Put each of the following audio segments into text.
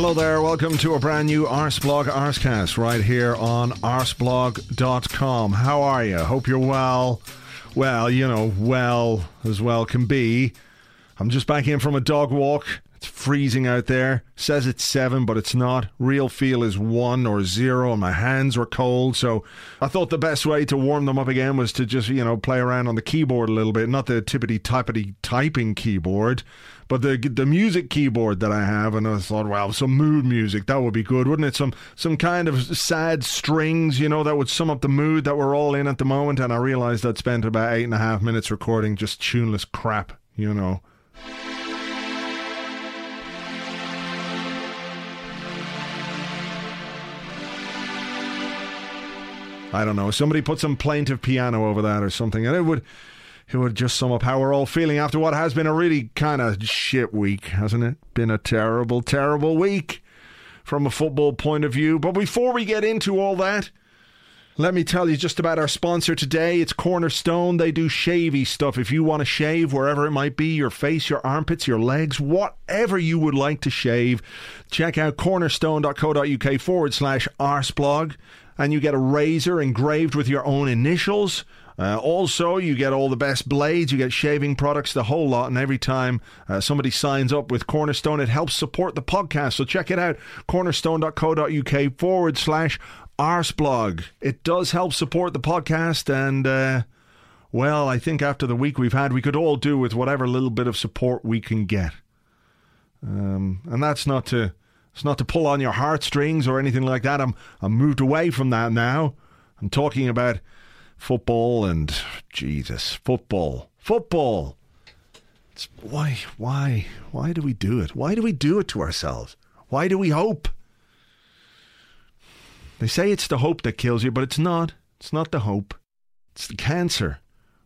Hello there, welcome to a brand new Arseblog Arsecast right here on arseblog.com. How are you? Hope you're well. Well, you know, well as well can be. I'm just back in from a dog walk. It's freezing out there. Says it's seven, but it's not. Real feel is one or zero, and my hands were cold. So I thought the best way to warm them up again was to just, you know, play around on the keyboard a little bit. Not the tippity typity typing keyboard, but the the music keyboard that I have. And I thought, well, some mood music that would be good, wouldn't it? Some some kind of sad strings, you know, that would sum up the mood that we're all in at the moment. And I realized I'd spent about eight and a half minutes recording just tuneless crap, you know. I don't know. Somebody put some plaintive piano over that or something, and it would it would just sum up how we're all feeling after what has been a really kind of shit week, hasn't it? Been a terrible, terrible week from a football point of view. But before we get into all that, let me tell you just about our sponsor today. It's Cornerstone. They do shavy stuff. If you want to shave wherever it might be your face, your armpits, your legs, whatever you would like to shave, check out cornerstone.co.uk forward slash arseblog and you get a razor engraved with your own initials. Uh, also, you get all the best blades, you get shaving products, the whole lot. And every time uh, somebody signs up with Cornerstone, it helps support the podcast. So check it out cornerstone.co.uk forward slash arseblog. It does help support the podcast. And, uh, well, I think after the week we've had, we could all do with whatever little bit of support we can get. Um, and that's not to it's not to pull on your heartstrings or anything like that. I'm I'm moved away from that now. I'm talking about football and Jesus, football, football. It's why why why do we do it? Why do we do it to ourselves? Why do we hope? They say it's the hope that kills you, but it's not. It's not the hope. It's the cancer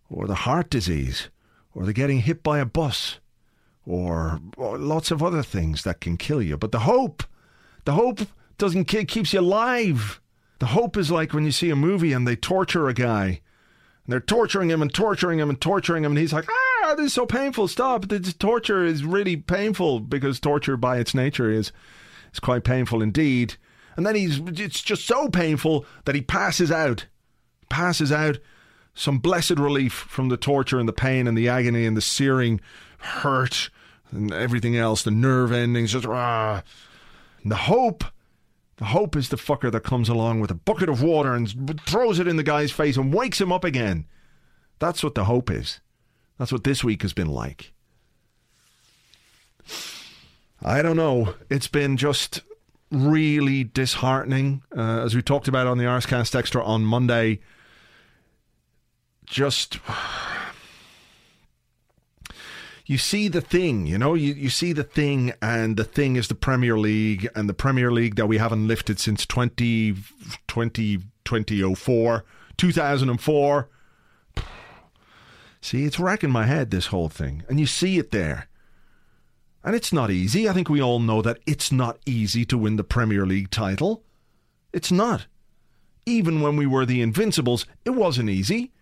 or the heart disease or the getting hit by a bus or, or lots of other things that can kill you. But the hope, the hope doesn't kill, keeps you alive. The hope is like when you see a movie and they torture a guy. And they're torturing him and torturing him and torturing him, and he's like, ah, this is so painful. Stop. This torture is really painful because torture by its nature is, is quite painful indeed. And then he's, it's just so painful that he passes out. Passes out some blessed relief from the torture and the pain and the agony and the searing hurt and everything else, the nerve endings, just ah. And the hope, the hope is the fucker that comes along with a bucket of water and throws it in the guy's face and wakes him up again. That's what the hope is. That's what this week has been like. I don't know. It's been just really disheartening, uh, as we talked about on the Arsecast Extra on Monday. Just you see the thing, you know, you, you see the thing, and the thing is the Premier League, and the Premier League that we haven't lifted since 20, 20, 2004, 2004. See, it's racking my head, this whole thing. And you see it there. And it's not easy. I think we all know that it's not easy to win the Premier League title. It's not. Even when we were the Invincibles, it wasn't easy.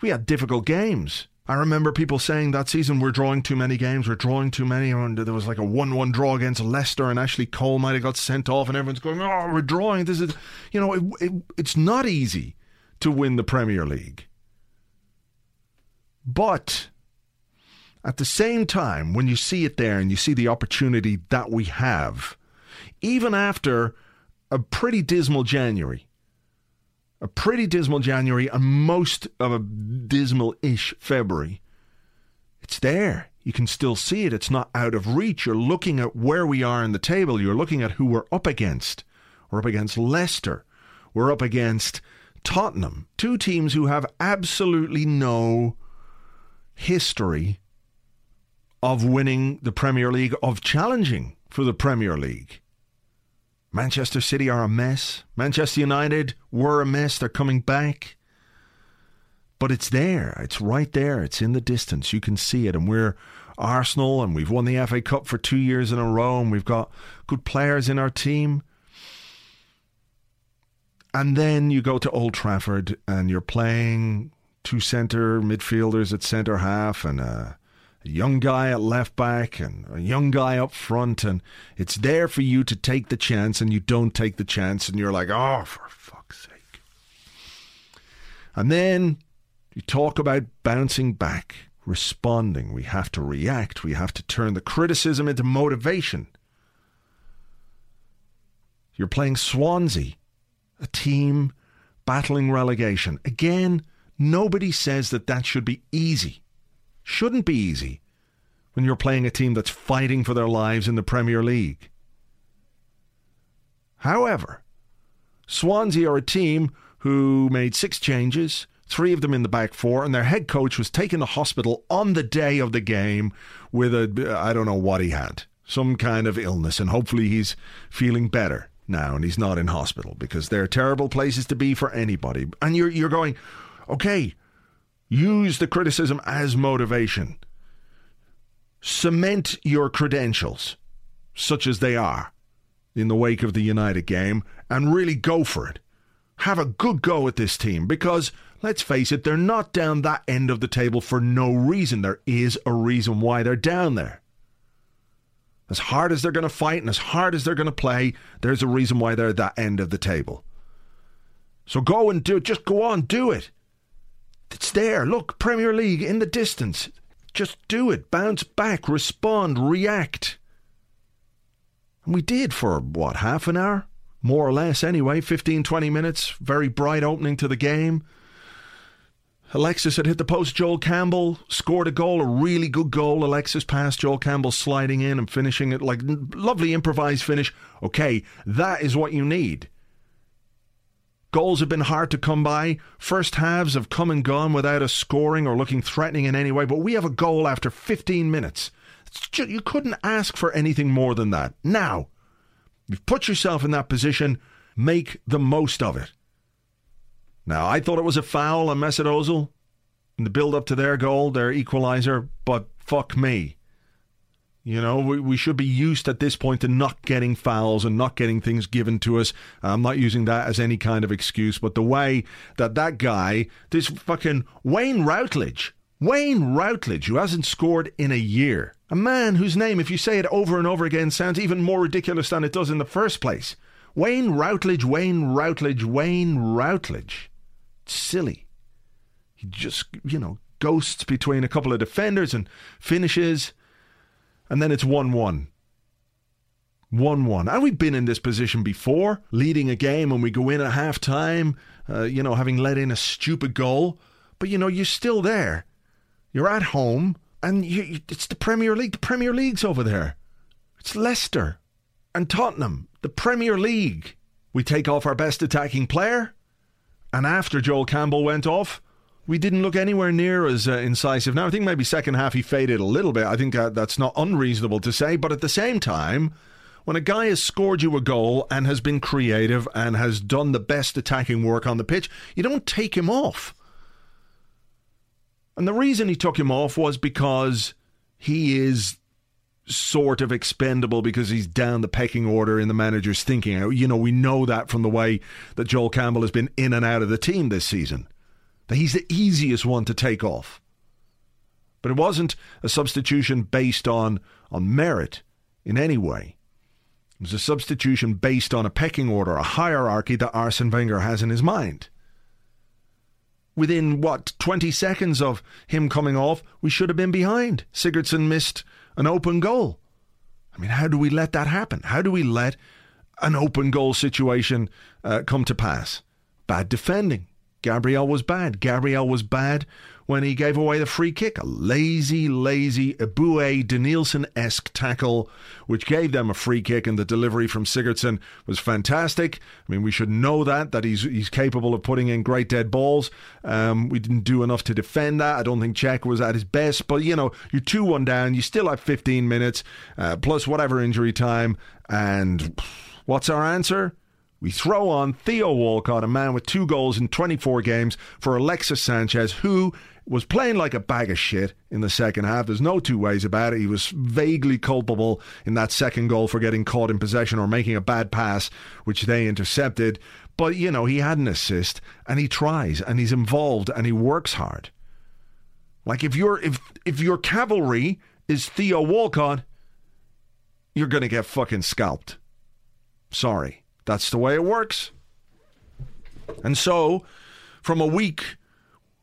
We had difficult games. I remember people saying that season we're drawing too many games, we're drawing too many, and there was like a one-one draw against Leicester, and Ashley Cole might have got sent off, and everyone's going, "Oh, we're drawing." This is, you know, it, it, it's not easy to win the Premier League, but at the same time, when you see it there and you see the opportunity that we have, even after a pretty dismal January, a pretty dismal January and most of a dismal ish February. It's there. You can still see it. It's not out of reach. You're looking at where we are in the table. You're looking at who we're up against. We're up against Leicester. We're up against Tottenham. Two teams who have absolutely no history of winning the Premier League, of challenging for the Premier League. Manchester City are a mess. Manchester United were a mess. They're coming back. But it's there. It's right there. It's in the distance. You can see it. And we're Arsenal and we've won the FA Cup for two years in a row and we've got good players in our team. And then you go to Old Trafford and you're playing two centre midfielders at centre half and a, a young guy at left back and a young guy up front, and it's there for you to take the chance, and you don't take the chance, and you're like, oh, for fuck's sake. And then you talk about bouncing back, responding. We have to react. We have to turn the criticism into motivation. You're playing Swansea, a team battling relegation. Again, nobody says that that should be easy. Shouldn't be easy when you're playing a team that's fighting for their lives in the Premier League. However, Swansea are a team who made six changes, three of them in the back four, and their head coach was taken to hospital on the day of the game with a, I don't know what he had, some kind of illness, and hopefully he's feeling better now and he's not in hospital because they're terrible places to be for anybody. And you're, you're going, okay, use the criticism as motivation. Cement your credentials, such as they are, in the wake of the United game, and really go for it. Have a good go at this team because, let's face it, they're not down that end of the table for no reason. There is a reason why they're down there. As hard as they're going to fight and as hard as they're going to play, there's a reason why they're at that end of the table. So go and do it. Just go on, do it. It's there. Look, Premier League in the distance. Just do it. Bounce back, respond, react. And we did for, what, half an hour? More or less, anyway. 15, 20 minutes. Very bright opening to the game. Alexis had hit the post. Joel Campbell scored a goal, a really good goal. Alexis passed Joel Campbell sliding in and finishing it like lovely improvised finish. Okay, that is what you need. Goals have been hard to come by. First halves have come and gone without us scoring or looking threatening in any way, but we have a goal after 15 minutes. Just, you couldn't ask for anything more than that. Now, you've put yourself in that position, make the most of it. Now, I thought it was a foul on Mesut Ozil in the build up to their goal, their equaliser, but fuck me. You know, we, we should be used at this point to not getting fouls and not getting things given to us. I'm not using that as any kind of excuse, but the way that that guy, this fucking Wayne Routledge, Wayne Routledge, who hasn't scored in a year, a man whose name, if you say it over and over again, sounds even more ridiculous than it does in the first place. Wayne Routledge, Wayne Routledge, Wayne Routledge silly. He just, you know, ghosts between a couple of defenders and finishes, and then it's 1 1. 1 1. And we've been in this position before, leading a game and we go in at half time, uh, you know, having let in a stupid goal. But, you know, you're still there. You're at home, and you, it's the Premier League. The Premier League's over there. It's Leicester and Tottenham, the Premier League. We take off our best attacking player. And after Joel Campbell went off, we didn't look anywhere near as uh, incisive. Now, I think maybe second half he faded a little bit. I think uh, that's not unreasonable to say. But at the same time, when a guy has scored you a goal and has been creative and has done the best attacking work on the pitch, you don't take him off. And the reason he took him off was because he is sort of expendable because he's down the pecking order in the manager's thinking. You know, we know that from the way that Joel Campbell has been in and out of the team this season. That he's the easiest one to take off. But it wasn't a substitution based on, on merit in any way. It was a substitution based on a pecking order, a hierarchy that Arsene Wenger has in his mind. Within, what, 20 seconds of him coming off, we should have been behind. Sigurdsson missed an open goal. I mean, how do we let that happen? How do we let an open goal situation uh, come to pass? Bad defending. Gabriel was bad. Gabriel was bad when he gave away the free kick. A lazy, lazy Eboué Denilson esque tackle, which gave them a free kick, and the delivery from Sigurdsson was fantastic. I mean, we should know that, that he's, he's capable of putting in great dead balls. Um, we didn't do enough to defend that. I don't think Cech was at his best, but you know, you're 2 1 down, you still have 15 minutes, uh, plus whatever injury time, and what's our answer? We throw on Theo Walcott, a man with two goals in 24 games, for Alexis Sanchez, who was playing like a bag of shit in the second half. There's no two ways about it. He was vaguely culpable in that second goal for getting caught in possession or making a bad pass, which they intercepted. But, you know, he had an assist and he tries and he's involved and he works hard. Like if your if if your cavalry is Theo Walcott, you're gonna get fucking scalped. Sorry, that's the way it works. And so, from a week,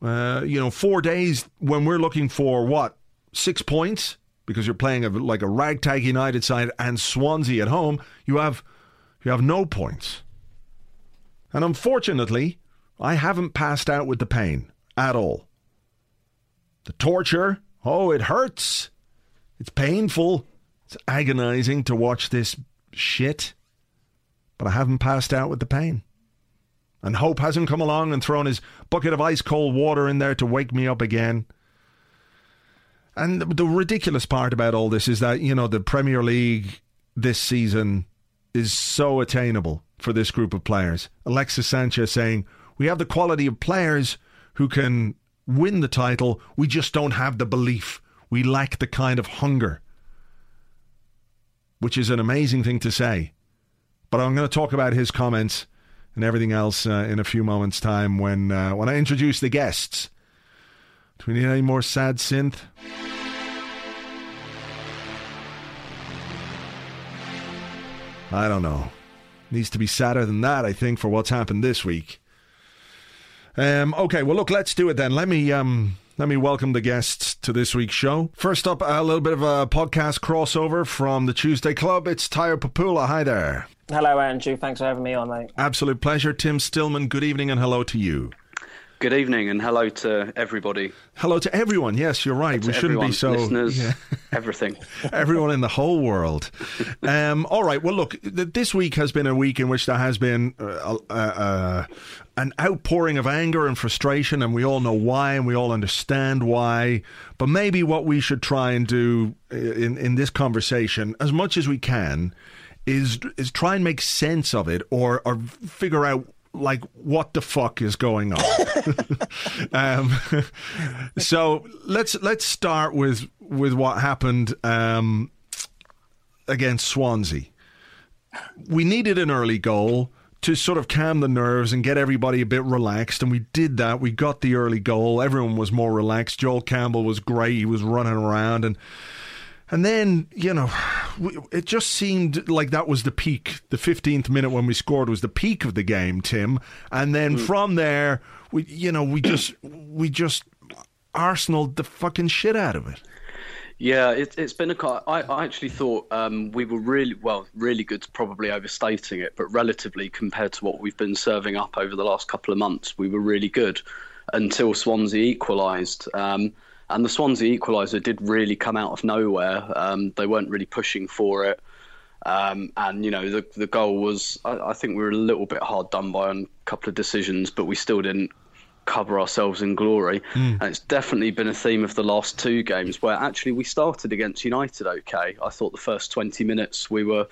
uh, you know, four days when we're looking for what six points because you're playing a, like a ragtag United side and Swansea at home, you have you have no points. And unfortunately, I haven't passed out with the pain at all. The torture, oh, it hurts. It's painful. It's agonizing to watch this shit. But I haven't passed out with the pain. And Hope hasn't come along and thrown his bucket of ice cold water in there to wake me up again. And the ridiculous part about all this is that, you know, the Premier League this season is so attainable for this group of players. Alexis Sanchez saying, We have the quality of players who can win the title. We just don't have the belief. We lack the kind of hunger. Which is an amazing thing to say. But I'm going to talk about his comments and everything else uh, in a few moments' time when uh, when I introduce the guests. Do we need any more sad synth? I don't know. Needs to be sadder than that, I think, for what's happened this week. Um, okay, well, look, let's do it then. Let me um, let me welcome the guests to this week's show. First up, a little bit of a podcast crossover from the Tuesday Club. It's Tayo Popoola. Hi there. Hello, Andrew. Thanks for having me on, mate. Absolute pleasure. Tim Stillman, good evening and hello to you. Good evening and hello to everybody. Hello to everyone. Yes, you're right. We shouldn't everyone, be so. listeners, yeah. everything. everyone in the whole world. Um, all right. Well, look, th- this week has been a week in which there has been uh, uh, uh, an outpouring of anger and frustration, and we all know why, and we all understand why. But maybe what we should try and do uh, in in this conversation, as much as we can, is is try and make sense of it, or or figure out like what the fuck is going on? Um, so let's let's start with with what happened um, against Swansea. We needed an early goal to sort of calm the nerves and get everybody a bit relaxed and we did that. We got the early goal. Everyone was more relaxed. Joel Campbell was great. He was running around and and then, you know, it just seemed like that was the peak. The 15th minute when we scored was the peak of the game, Tim. And then mm. from there, we, you know, we just, we just Arsenal the fucking shit out of it. Yeah, it, has been a. I, I actually thought um, we were really well, really good. Probably overstating it, but relatively compared to what we've been serving up over the last couple of months, we were really good until Swansea equalised. Um, and the Swansea equaliser did really come out of nowhere. Um, they weren't really pushing for it. Um, and you know the the goal was I, I, think we were a little bit hard done by on a couple of decisions, but we still didn't cover ourselves in glory. Mm. And it's definitely been a theme of the last two games where actually we started against United okay. I thought the first 20 minutes we were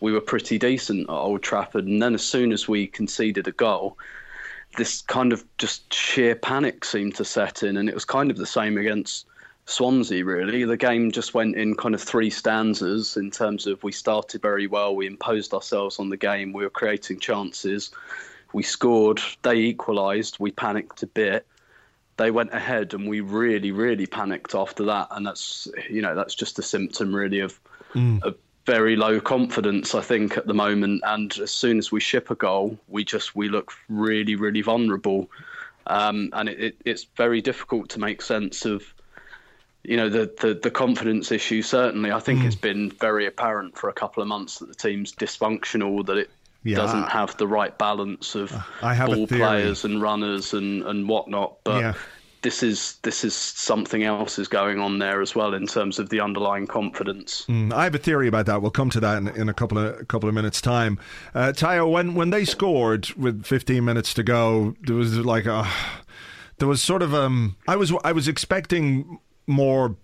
we were pretty decent at Old Trafford, and then as soon as we conceded a goal, this kind of just sheer panic seemed to set in, and it was kind of the same against Swansea. Really, the game just went in kind of three stanzas in terms of we started very well, we imposed ourselves on the game, we were creating chances, we scored, they equalised, we panicked a bit. They went ahead, and we really, really panicked after that, and that's you know that's just a symptom really of mm. of very low confidence, I think, at the moment. And as soon as we ship a goal, we just we look really, really vulnerable, um, and it, it, it's very difficult to make sense of. You know the, the, the confidence issue. Certainly, I think mm. it's been very apparent for a couple of months that the team's dysfunctional. That it yeah, doesn't have the right balance of ball players and runners and, and whatnot. But yeah this is this is something else is going on there as well in terms of the underlying confidence. Mm, I have a theory about that. We'll come to that in, in a couple of a couple of minutes time. Uh, Tayo, when when they scored with 15 minutes to go, there was like a there was sort of um I was I was expecting more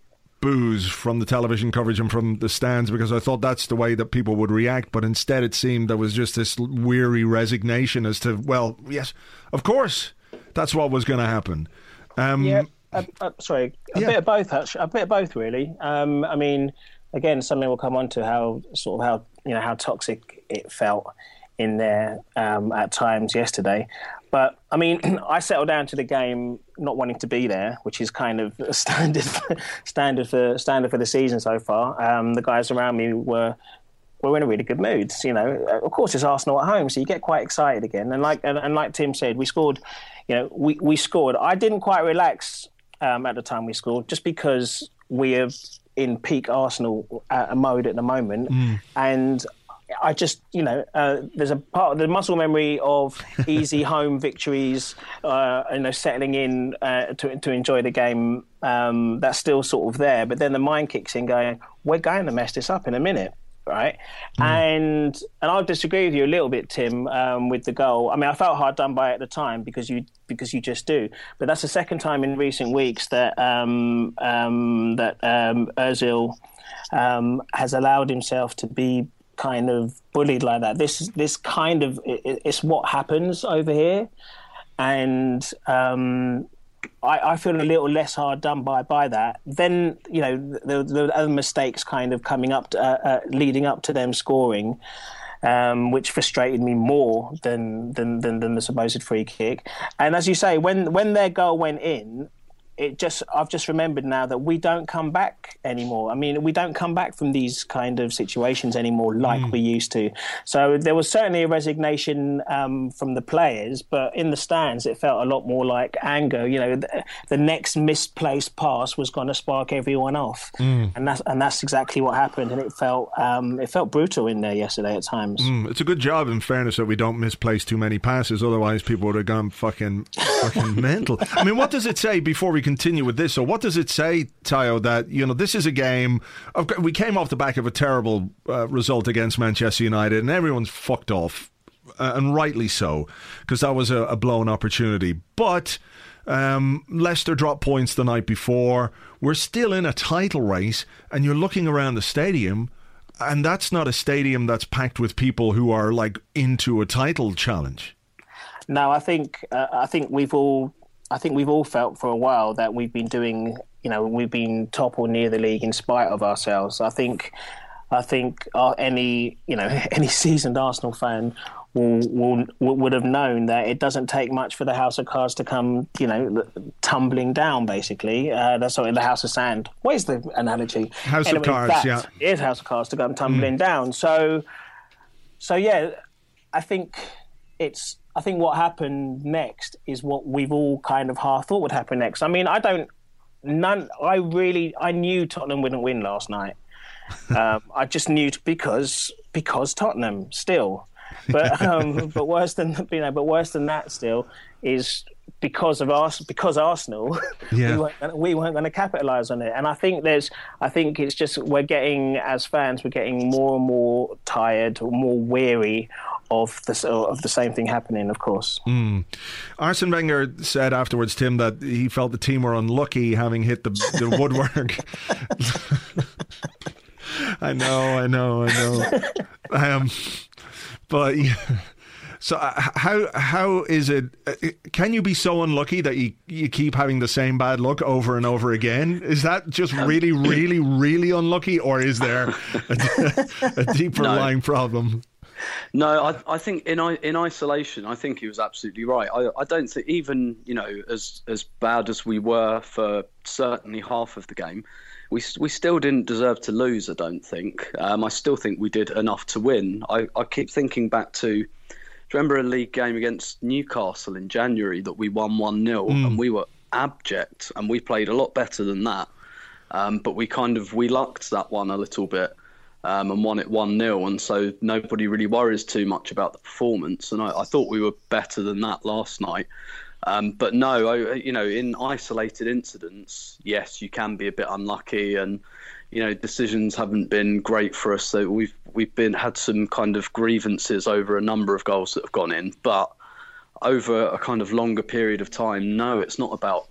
boos from the television coverage and from the stands because I thought that's the way that people would react. But instead, it seemed there was just this weary resignation as to, well, yes, of course, that's what was going to happen. Um, yeah, uh, uh, sorry, a yeah. bit of both. Actually, a bit of both, really. Um, I mean, again, something will come on to how sort of how you know how toxic it felt in there um, at times yesterday. but I mean, I settled down to the game not wanting to be there, which is kind of standard standard for standard for the season so far. Um, the guys around me were were in a really good mood. You know, of course it's Arsenal at home, so you get quite excited again. And like and, and like Tim said, we scored. You know, we we scored. I didn't quite relax um, at the time we scored, just because we are in peak Arsenal uh, mode at the moment, mm. and I just, you know, uh, there's a part of the muscle memory of easy home victories, uh, you know, settling in uh, to to enjoy the game. Um, that's still sort of there, but then the mind kicks in, going, "We're going to mess this up in a minute." Right? Mm. And and I'll disagree with you a little bit, Tim, um, with the goal. I mean, I felt hard done by at the time because you because you just do. But that's the second time in recent weeks that um, um, that um, Özil um, has allowed himself to be kind of bullied like that. This this kind of it, it's what happens over here, and um, I, I, feel a little less hard done by by that. Then you know the, the other mistakes kind of coming up, to, uh, uh, leading up to them scoring. Um, which frustrated me more than, than, than than the supposed free kick. And as you say, when when their goal went in, it just I've just remembered now that we don't come back anymore. I mean, we don't come back from these kind of situations anymore like mm. we used to. So there was certainly a resignation um, from the players, but in the stands it felt a lot more like anger. You know, the, the next misplaced pass was going to spark everyone off, mm. and that's and that's exactly what happened. And it felt um, it felt brutal in there yesterday at times. Mm. It's a good job, in fairness, that we don't misplace too many passes. Otherwise, people would have gone fucking fucking mental. I mean, what does it say before we continue with this. So, what does it say, Tayo, that, you know, this is a game. Of, we came off the back of a terrible uh, result against Manchester United, and everyone's fucked off, uh, and rightly so, because that was a, a blown opportunity. But. Um, Leicester dropped points the night before. We're still in a title race, and you're looking around the stadium, and that's not a stadium that's packed with people who are like into a title challenge. No, I think uh, I think we've all I think we've all felt for a while that we've been doing, you know, we've been top or near the league in spite of ourselves. I think, I think any, you know, any seasoned Arsenal fan will, will, would have known that it doesn't take much for the house of cards to come, you know, tumbling down. Basically, uh, that's sorry, the house of sand. What is the analogy? House anyway, of cards, yeah, it is house of cards to come tumbling mm. down. So, so yeah, I think it's I think what happened next is what we've all kind of half thought would happen next. I mean, I don't, none, I really, I knew Tottenham wouldn't win last night. Um, I just knew because because Tottenham still, but um, but worse than you know, but worse than that still is because of us because Arsenal, yeah. we weren't, we weren't going to capitalise on it. And I think there's, I think it's just we're getting as fans, we're getting more and more tired, more weary of the of the same thing happening. Of course. Mm. Arsene Wenger said afterwards, Tim, that he felt the team were unlucky having hit the, the woodwork. I know, I know, I know. um, but. Yeah. So uh, how how is it? Uh, can you be so unlucky that you you keep having the same bad luck over and over again? Is that just um, really, really, really unlucky, or is there a, a deeper no. lying problem? No, I, I think in in isolation, I think he was absolutely right. I, I don't think even you know as as bad as we were for certainly half of the game, we we still didn't deserve to lose. I don't think. Um, I still think we did enough to win. I, I keep thinking back to you remember a league game against Newcastle in January that we won 1 0 mm. and we were abject and we played a lot better than that. Um, but we kind of we lucked that one a little bit um, and won it 1 0. And so nobody really worries too much about the performance. And I, I thought we were better than that last night. Um, but no, I, you know, in isolated incidents, yes, you can be a bit unlucky, and you know decisions haven't been great for us. So we've we've been had some kind of grievances over a number of goals that have gone in, but over a kind of longer period of time, no, it's not about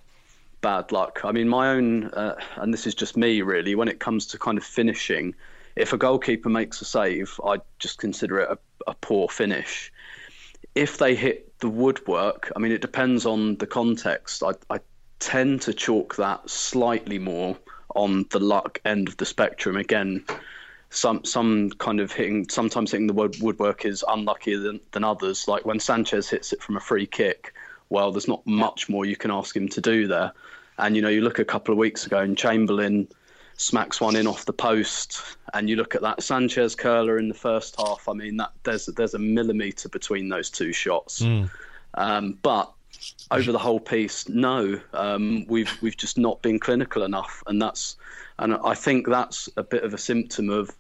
bad luck. I mean, my own, uh, and this is just me really. When it comes to kind of finishing, if a goalkeeper makes a save, I just consider it a, a poor finish. If they hit the woodwork, I mean, it depends on the context. I, I tend to chalk that slightly more on the luck end of the spectrum. Again, some some kind of hitting sometimes hitting the wood, woodwork is unluckier than, than others. Like when Sanchez hits it from a free kick, well, there's not much more you can ask him to do there. And you know, you look a couple of weeks ago, and Chamberlain smacks one in off the post, and you look at that Sanchez curler in the first half. I mean, that there's there's a millimetre between those two shots. Mm. Um, but over the whole piece, no, um, we've we've just not been clinical enough, and that's and I think that's a bit of a symptom of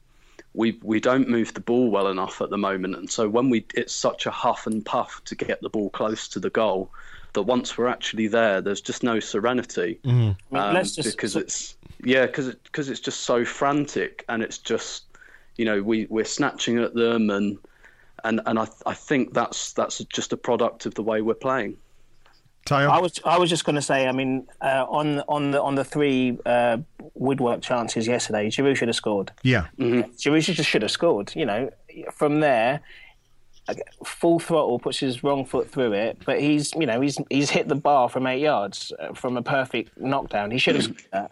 we we don't move the ball well enough at the moment, and so when we it's such a huff and puff to get the ball close to the goal that once we're actually there, there's just no serenity mm-hmm. um, just, because so... it's yeah because it, cause it's just so frantic and it's just you know we we're snatching at them and and and I I think that's that's just a product of the way we're playing. Tayo? I was I was just going to say, I mean, uh, on on the on the three uh, woodwork chances yesterday, Giroud should have scored. Yeah, mm-hmm. Giroud just should have scored. You know, from there, full throttle puts his wrong foot through it, but he's you know he's he's hit the bar from eight yards uh, from a perfect knockdown. He should have that.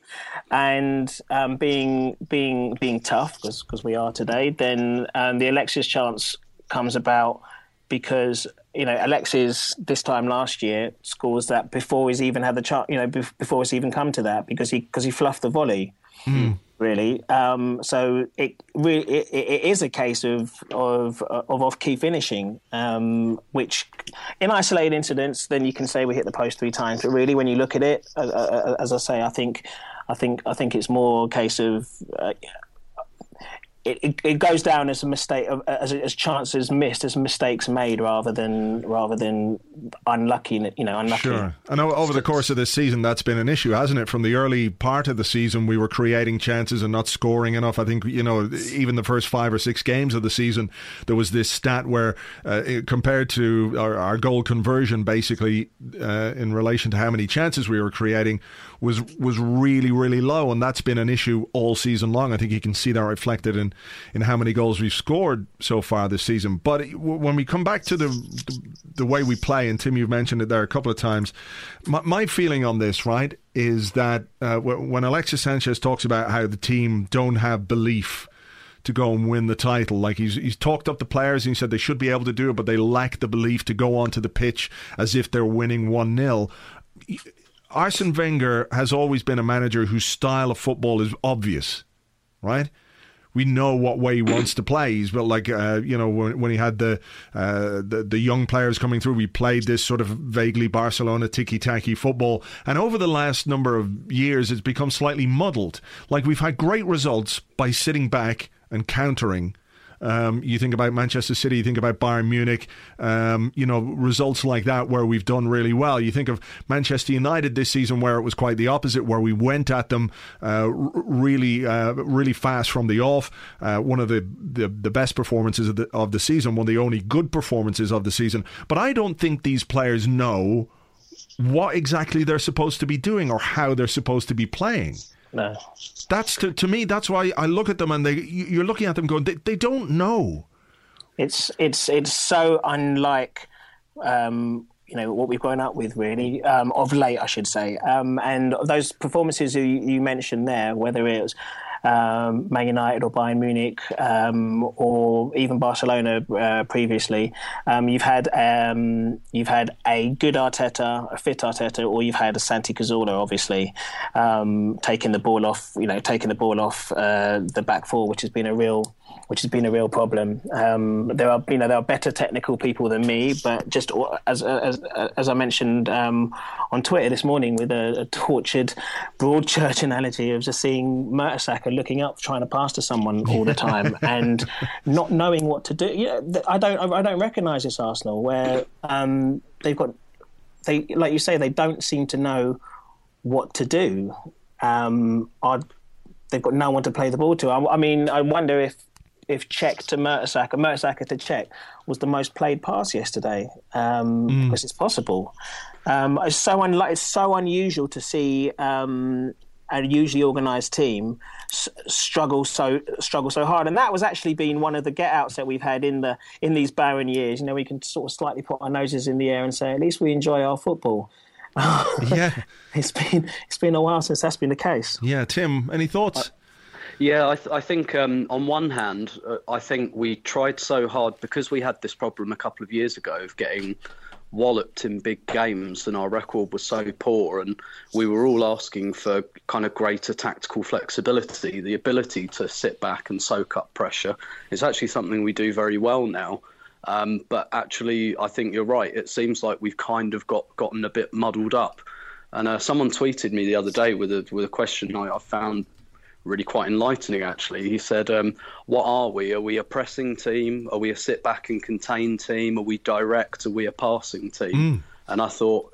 And um, being being being tough because we are today, then um, the Alexis chance comes about because you know Alexis this time last year scores that before he's even had the chance, you know, before it's even come to that because he because he fluffed the volley. Mm. Really, um, so it it, it is a case of of of off key finishing, um, which in isolated incidents, then you can say we hit the post three times. But really, when you look at it, as, as I say, I think I think I think it's more a case of uh, it, it, goes down as a mistake as, as chances missed as mistakes made rather than rather than unlucky you know unlucky. Sure. Know over the course of this season that's been an issue hasn't it? From the early part of the season we were creating chances and not scoring enough. I think you know even the first five or six games of the season there was this stat where uh, compared to our, our, goal conversion basically uh, in relation to how many chances we were creating was was really really low. And that's been an issue all season long. I think you can see that reflected in in how many goals we've scored so far this season. But when we come back to the the, the way we play, and Tim, you've mentioned it there a couple of times. My, my feeling on this, right, is that uh, when Alexis Sanchez talks about how the team don't have belief to go and win the title. Like he's he's talked up the players and he said they should be able to do it, but they lack the belief to go onto the pitch as if they're winning one 0 Arsene Wenger has always been a manager whose style of football is obvious, right? We know what way he wants to play. He's but like uh, you know when, when he had the, uh, the, the young players coming through, we played this sort of vaguely Barcelona tiki taki football, and over the last number of years, it's become slightly muddled. Like we've had great results by sitting back and countering um, you think about Manchester City, you think about Bayern Munich, um, you know, results like that where we've done really well. You think of Manchester United this season where it was quite the opposite, where we went at them uh, really, uh, really fast from the off. Uh, one of the, the, the best performances of the, of the season, one of the only good performances of the season. But I don't think these players know what exactly they're supposed to be doing or how they're supposed to be playing. No. That's to, to me. That's why I look at them and they. You're looking at them going. They, they don't know. It's it's it's so unlike. Um, you know what we've grown up with, really, um, of late, I should say, um, and those performances you, you mentioned there, whether it was um, Man United or Bayern Munich um, or even Barcelona uh, previously. Um, you've had um, you've had a good Arteta, a fit Arteta, or you've had a Santi Cazorla, obviously um, taking the ball off, you know, taking the ball off uh, the back four, which has been a real which has been a real problem. Um, there are, you know, there are better technical people than me, but just as as, as I mentioned um, on Twitter this morning, with a, a, tortured Broadchurch analogy of just seeing Mertesacker looking up, trying to pass to someone all the time, and not knowing what to do. You know, I don't, I don't recognise this Arsenal where um, they've got, they like you say, they don't seem to know what to do. Um, they've got no one to play the ball to. I, I mean, I wonder if if Cech to Mertesacker, Mertesacker to Cech was the most played pass yesterday, um, mm. because it's possible. Um, it's so unlike, it's so unusual to see um, a usually organised team s- struggle so struggle so hard, and that was actually been one of the get outs that we've had in the in these barren years. You know, we can sort of slightly put our noses in the air and say, at least we enjoy our football. yeah, it's been it's been a while since that's been the case. Yeah, Tim, any thoughts? Yeah, I, th- I think um, on one hand, uh, I think we tried so hard because we had this problem a couple of years ago of getting walloped in big games and our record was so poor and we were all asking for kind of greater tactical flexibility the ability to sit back and soak up pressure. Is actually something we do very well now. Um, but actually i think you're right. It seems like we've kind of got gotten a bit muddled up. And uh, someone tweeted me the other day with a with a question I, I found really quite enlightening, actually. He said, um, What are we? Are we a pressing team? Are we a sit back and contain team? Are we direct? Are we a passing team? Mm. And I thought,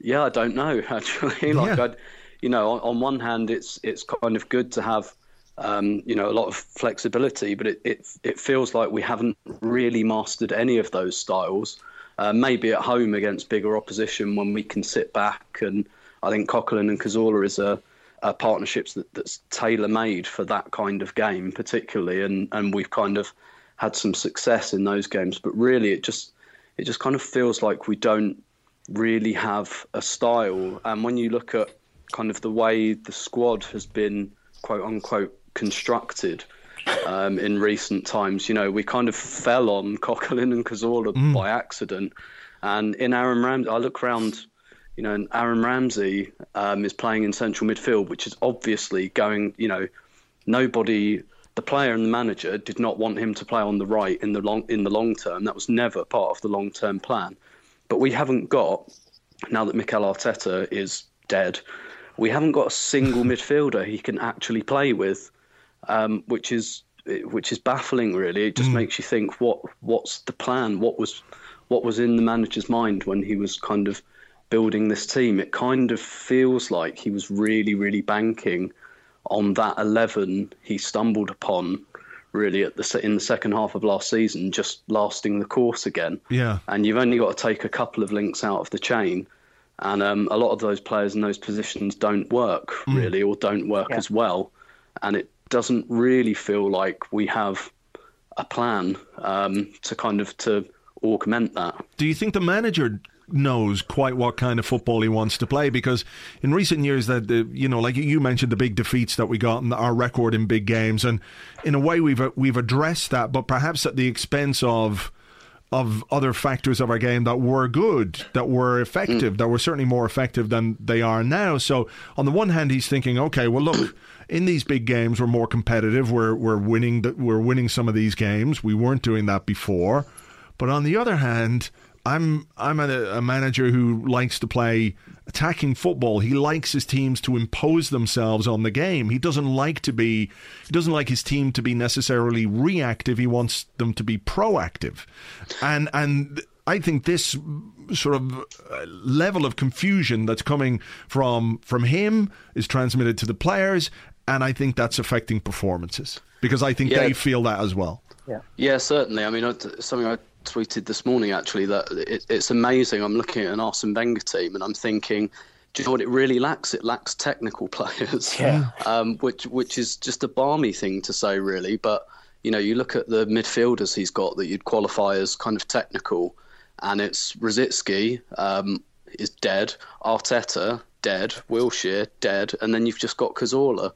Yeah, I don't know, actually. like, yeah. I'd, you know, on, on, one hand, it's it's kind of good to have. Um, you know, a lot of flexibility, but it, it it feels like we haven't really mastered any of those styles. Uh, maybe at home against bigger opposition when we can sit back, and I think Coquelin and Cazorla is a uh, partnerships that, that's tailor made for that kind of game, particularly, and and we've kind of had some success in those games. But really, it just it just kind of feels like we don't really have a style. And when you look at kind of the way the squad has been quote unquote constructed. Um, in recent times, you know, we kind of fell on Coquelin and Cazorla mm. by accident. And in Aaron Ramsey, I look around you know, and Aaron Ramsey um, is playing in central midfield, which is obviously going, you know, nobody, the player and the manager did not want him to play on the right in the long in the long term. That was never part of the long term plan. But we haven't got now that Mikel Arteta is dead, we haven't got a single midfielder he can actually play with, um, which is which is baffling. Really, it just mm. makes you think what what's the plan? What was what was in the manager's mind when he was kind of building this team, it kind of feels like he was really, really banking on that 11 he stumbled upon really at the in the second half of last season, just lasting the course again. Yeah. And you've only got to take a couple of links out of the chain. And um, a lot of those players in those positions don't work mm. really, or don't work yeah. as well. And it doesn't really feel like we have a plan um, to kind of to augment that. Do you think the manager knows quite what kind of football he wants to play because in recent years that the you know like you mentioned the big defeats that we got and our record in big games and in a way we've we've addressed that but perhaps at the expense of of other factors of our game that were good, that were effective, mm. that were certainly more effective than they are now. So on the one hand, he's thinking, okay, well, look, in these big games, we're more competitive. We're we're winning. We're winning some of these games. We weren't doing that before. But on the other hand, I'm I'm a, a, manager who likes to play attacking football. He likes his teams to impose themselves on the game. He doesn't like to be he doesn't like his team to be necessarily reactive. He wants them to be proactive. And and I think this sort of uh, level of confusion that's coming from from him is transmitted to the players and I think that's affecting performances because I think yeah. they feel that as well. Yeah. Yeah, certainly. I mean, something I tweeted this morning actually that it, it's amazing. I'm looking at an Arsene Wenger team and I'm thinking, do you know what it really lacks? It lacks technical players, yeah. um, which which is just a balmy thing to say, really. But you know, you look at the midfielders he's got that you'd qualify as kind of technical, and it's Rosicky um, is dead, Arteta dead, Wilshere dead, and then you've just got Cazorla,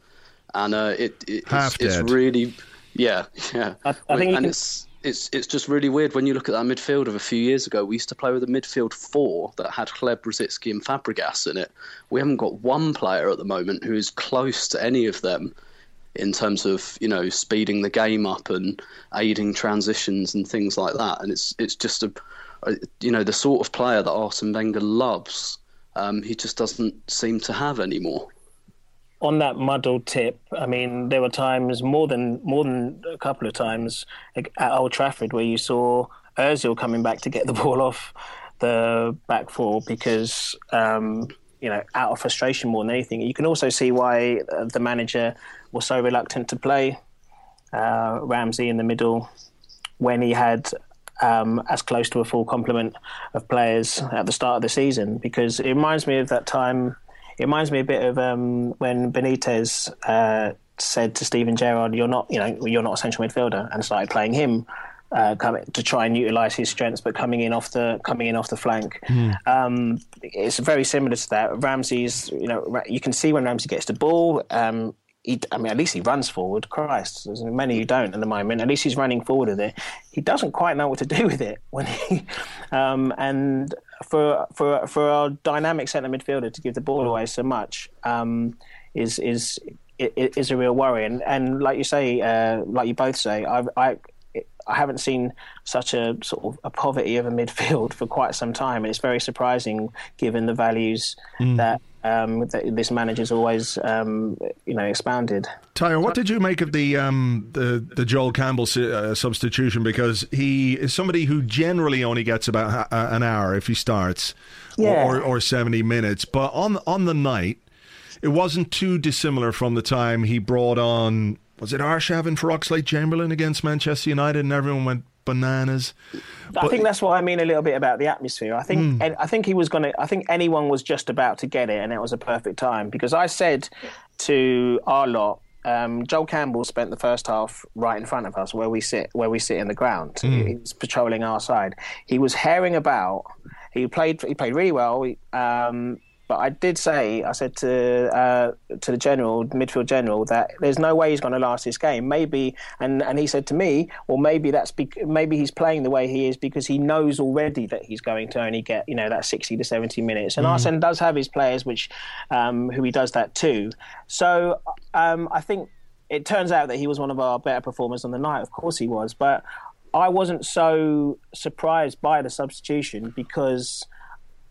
and uh, it, it it's, it's, really yeah yeah. I, I think and it's it's it's just really weird when you look at that midfield of a few years ago. We used to play with a midfield four that had Hleb, Rosicky, and Fabregas in it. We haven't got one player at the moment who is close to any of them in terms of you know speeding the game up and aiding transitions and things like that. And it's it's just a, a you know the sort of player that Arsene Wenger loves. Um, he just doesn't seem to have anymore on that muddled tip, I mean, there were times more than more than a couple of times at Old Trafford where you saw Özil coming back to get the ball off the back four because um, you know out of frustration more than anything. You can also see why uh, the manager was so reluctant to play uh, Ramsey in the middle when he had um, as close to a full complement of players at the start of the season because it reminds me of that time it reminds me a bit of um, when Benitez uh, said to Steven Gerrard, "You're not, you know, you're not a central midfielder," and started playing him. Uh, coming to try and utilise his strengths, but coming in off the coming in off the flank, mm. um, it's very similar to that. Ramsey's, you know, you can see when Ramsey gets the ball, um, he, I mean, at least he runs forward. Christ, there's many who don't at the moment. At least he's running forward with it. He doesn't quite know what to do with it when he, um, and for for for a dynamic centre midfielder to give the ball away so much um, is is is a real worry. And and like you say, uh, like you both say, I, I I haven't seen such a sort of a poverty of a midfield for quite some time. And it's very surprising given the values mm. that, um, that this manager's always um, you know expounded. Tayo, what did you make of the um, the, the Joel Campbell uh, substitution? Because he is somebody who generally only gets about an hour if he starts, yeah. or, or seventy minutes. But on on the night, it wasn't too dissimilar from the time he brought on was it Arshavin for Oxlade Chamberlain against Manchester United, and everyone went bananas. I think that's what I mean a little bit about the atmosphere. I think mm. I think he was going to. I think anyone was just about to get it, and it was a perfect time because I said to our lot. Um, Joel Campbell spent the first half right in front of us, where we sit, where we sit in the ground. Mm. He was patrolling our side. He was herring about. He played. He played really well. Um, but I did say, I said to uh, to the general, midfield general, that there's no way he's going to last this game. Maybe, and, and he said to me, well, maybe that's bec- maybe he's playing the way he is because he knows already that he's going to only get you know that 60 to 70 minutes. And mm. Arsene does have his players, which um, who he does that too. So um, I think it turns out that he was one of our better performers on the night. Of course he was, but I wasn't so surprised by the substitution because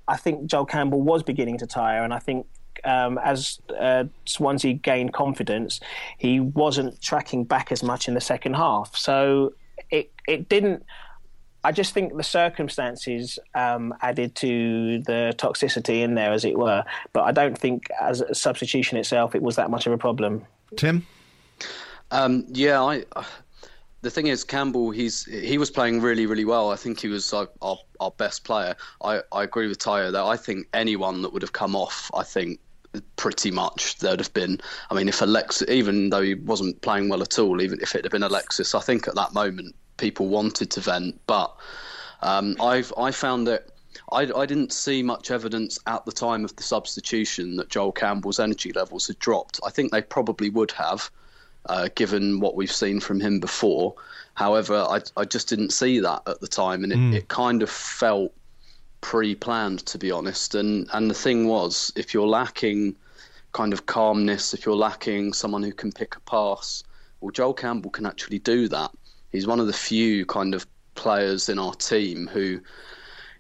I think Joel Campbell was beginning to tire, and I think um, as uh, Swansea gained confidence, he wasn't tracking back as much in the second half. So it it didn't. I just think the circumstances um, added to the toxicity in there, as it were. But I don't think, as a substitution itself, it was that much of a problem. Tim, um, yeah, I the thing is, Campbell, he's he was playing really, really well. I think he was our, our, best player. I, I agree with Tayo that I think anyone that would have come off, I think pretty much there'd have been. I mean, if Alexis, even though he wasn't playing well at all, even if it had been Alexis, I think at that moment people wanted to vent. But um, I've I found that. I, I didn't see much evidence at the time of the substitution that Joel Campbell's energy levels had dropped. I think they probably would have uh, given what we've seen from him before. However, I, I just didn't see that at the time, and it, mm. it kind of felt pre-planned, to be honest. And and the thing was, if you're lacking kind of calmness, if you're lacking someone who can pick a pass, well, Joel Campbell can actually do that. He's one of the few kind of players in our team who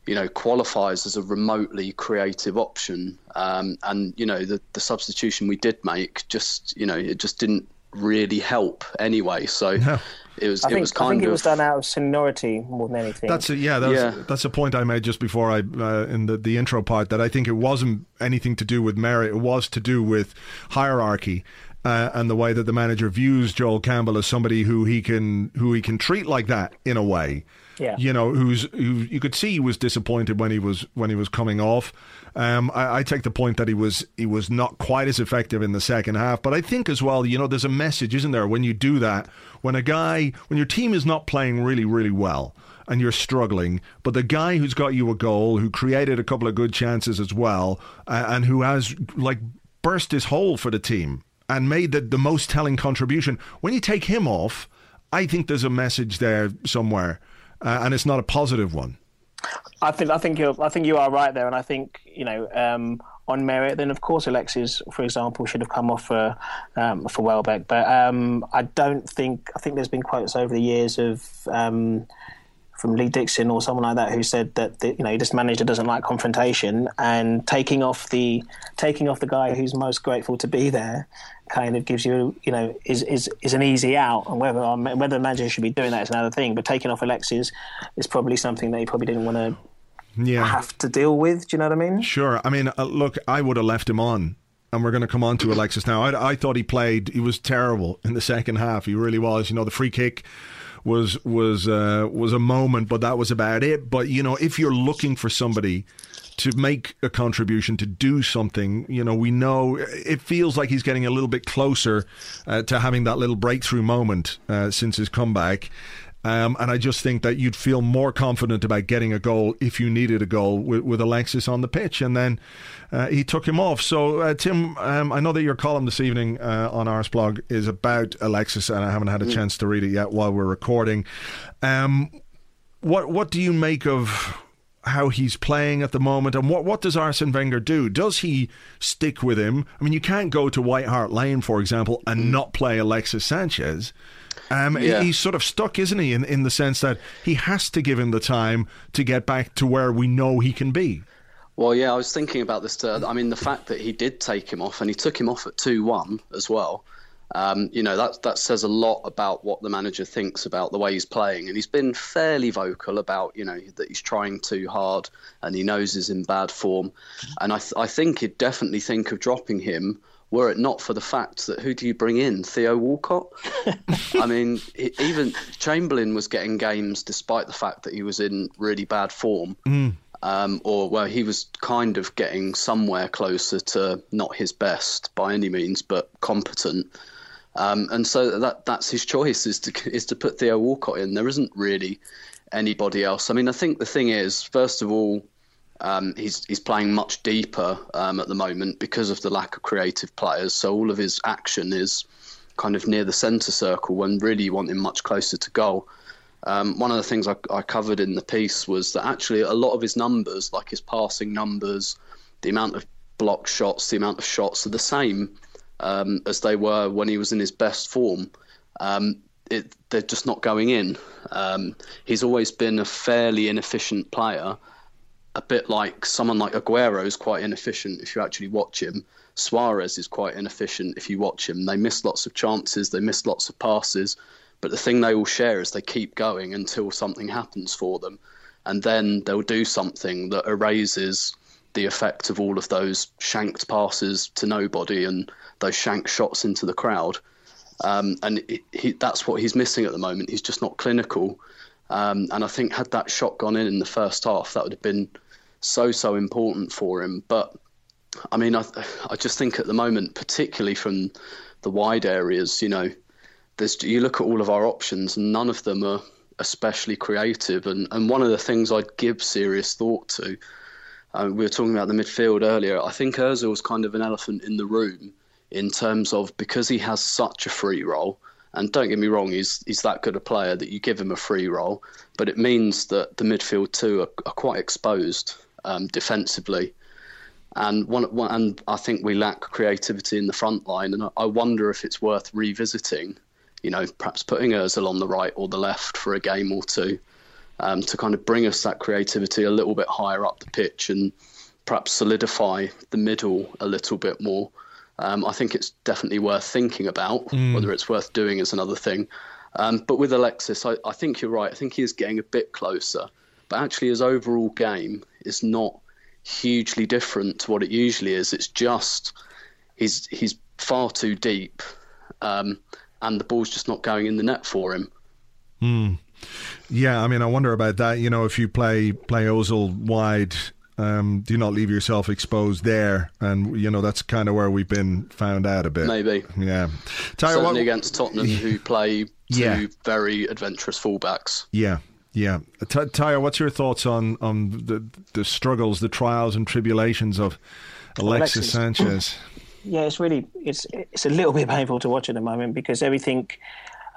you know, qualifies as a remotely creative option. Um, and you know, the the substitution we did make just, you know, it just didn't really help anyway. So no. it was. I it think, was kind I think of. it was done out of seniority more than anything. That's a, yeah. That yeah. that's a point I made just before I uh, in the the intro part that I think it wasn't anything to do with merit. It was to do with hierarchy. Uh, and the way that the manager views Joel Campbell as somebody who he can who he can treat like that in a way, yeah. you know, who's who you could see he was disappointed when he was when he was coming off. Um, I, I, take the point that he was he was not quite as effective in the second half, but I think as well, you know, there's a message, isn't there, when you do that, when a guy, when your team is not playing really, really well and you're struggling, but the guy who's got you a goal, who created a couple of good chances as well, uh, and who has like burst his hole for the team and made the, the most telling contribution, when you take him off, I think there's a message there somewhere, uh, and it's not a positive one. I think I think you're I think you are right there, and I think you know um, on merit, then of course Alexis, for example, should have come off for um, for Welbeck. But um, I don't think I think there's been quotes over the years of um, from Lee Dixon or someone like that who said that the, you know this manager doesn't like confrontation and taking off the taking off the guy who's most grateful to be there kind of gives you, you know, is is, is an easy out. And whether whether the manager should be doing that is another thing. But taking off Alexis is probably something that he probably didn't want to yeah. have to deal with. Do you know what I mean? Sure. I mean, uh, look, I would have left him on. And we're going to come on to Alexis now. I, I thought he played. He was terrible in the second half. He really was. You know, the free kick was was uh, was a moment, but that was about it. But you know, if you're looking for somebody to make a contribution, to do something. You know, we know it feels like he's getting a little bit closer uh, to having that little breakthrough moment uh, since his comeback. Um, and I just think that you'd feel more confident about getting a goal if you needed a goal with, with Alexis on the pitch. And then uh, he took him off. So, uh, Tim, um, I know that your column this evening uh, on Arseblog is about Alexis, and I haven't had a mm. chance to read it yet while we're recording. Um, what what do you make of how he's playing at the moment, and what what does Arsene Wenger do? Does he stick with him? I mean, you can't go to White Hart Lane, for example, and mm. not play Alexis Sanchez. Um, yeah. He's sort of stuck, isn't he, in, in the sense that he has to give him the time to get back to where we know he can be. Well, yeah, I was thinking about this. Too. I mean, the fact that he did take him off, and he took him off at 2 1 as well. Um, you know that that says a lot about what the manager thinks about the way he's playing, and he's been fairly vocal about you know that he's trying too hard and he knows he's in bad form, and I th- I think he'd definitely think of dropping him were it not for the fact that who do you bring in? Theo Walcott? I mean, even Chamberlain was getting games despite the fact that he was in really bad form. Mm. Um, or well, he was kind of getting somewhere closer to not his best by any means, but competent. Um, and so that that's his choice is to is to put Theo Walcott in. There isn't really anybody else. I mean, I think the thing is, first of all, um, he's he's playing much deeper um, at the moment because of the lack of creative players. So all of his action is kind of near the centre circle when really you want him much closer to goal. Um, one of the things I, I, covered in the piece was that actually a lot of his numbers, like his passing numbers, the amount of block shots, the amount of shots, are the same um, as they were when he was in his best form. Um, it, they're just not going in. Um, he's always been a fairly inefficient player a bit like someone like Aguero is quite inefficient if you actually watch him. Suarez is quite inefficient if you watch him. They miss lots of chances, they miss lots of passes, but the thing they all share is they keep going until something happens for them. And then they'll do something that erases the effect of all of those shanked passes to nobody and those shanked shots into the crowd. Um, and he, that's what he's missing at the moment. He's just not clinical. Um, and I think had that shot gone in in the first half, that would have been so so important for him. But I mean, I I just think at the moment, particularly from the wide areas, you know, there's you look at all of our options, and none of them are especially creative. And and one of the things I'd give serious thought to. Uh, we were talking about the midfield earlier. I think Özil's kind of an elephant in the room in terms of because he has such a free role and don't get me wrong, he's he's that good a player that you give him a free role, but it means that the midfield too are, are quite exposed um, defensively, and one, one, and I think we lack creativity in the front line, and I, I wonder if it's worth revisiting. You know, perhaps putting Özil on the right or the left for a game or two, um, to kind of bring us that creativity a little bit higher up the pitch and perhaps solidify the middle a little bit more um, I think it's definitely worth thinking about. Mm. Whether it's worth doing is another thing. Um, but with Alexis, I, I, think you're right. I think he is getting a bit closer. But actually, his overall game is not hugely different to what it usually is. It's just he's he's far too deep, um, and the ball's just not going in the net for him. Mm. Yeah, I mean, I wonder about that. You know, if you play play Ozil wide um, do not leave yourself exposed there, and you know that's kind of where we've been found out a bit. Maybe, yeah. Tayo, Certainly what, against Tottenham, who play two yeah. very adventurous fullbacks. Yeah, yeah. T- Tayo, what's your thoughts on on the the struggles, the trials and tribulations of Alexis, Alexis. Sanchez? Yeah, it's really it's it's a little bit painful to watch at the moment because everything.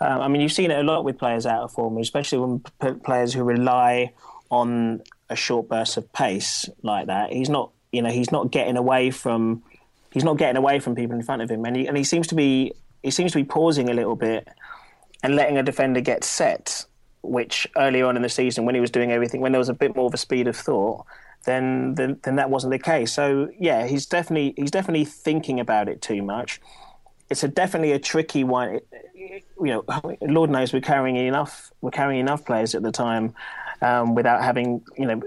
Um, I mean, you've seen it a lot with players out of form, especially when p- players who rely on a short burst of pace like that. He's not, you know, he's not getting away from, he's not getting away from people in front of him, and he and he seems to be, he seems to be pausing a little bit and letting a defender get set. Which earlier on in the season, when he was doing everything, when there was a bit more of a speed of thought, then then, then that wasn't the case. So yeah, he's definitely he's definitely thinking about it too much. It's a definitely a tricky one. you know, Lord knows we're carrying enough we're carrying enough players at the time um, without having you know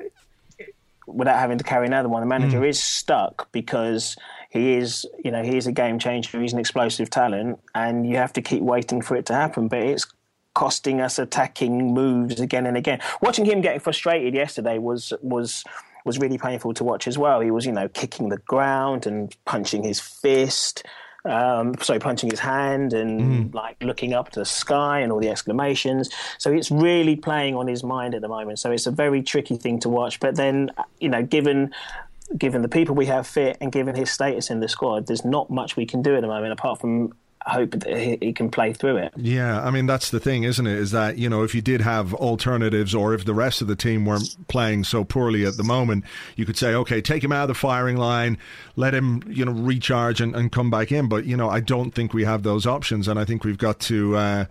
without having to carry another one. The manager mm. is stuck because he is you know he is a game changer. He's an explosive talent, and you have to keep waiting for it to happen. But it's costing us attacking moves again and again. Watching him getting frustrated yesterday was was was really painful to watch as well. He was you know kicking the ground and punching his fist. um, sorry, punching his hand and mm. like looking up to the sky and all the exclamations. So it's really playing on his mind at the moment. So it's a very tricky thing to watch. But then, you know, given given the people we have fit and given his status in the squad, there's not much we can do at the moment apart from hope that he, he, can play through it. Yeah, I mean that's the thing, isn't it? Is that you know if you did have alternatives, or if the rest of the team weren't playing so poorly at the moment, you could say, okay, take him out of the firing line, let him you know recharge and, and come back in. But you know, I don't think we have those options, and I think we've got to. Uh,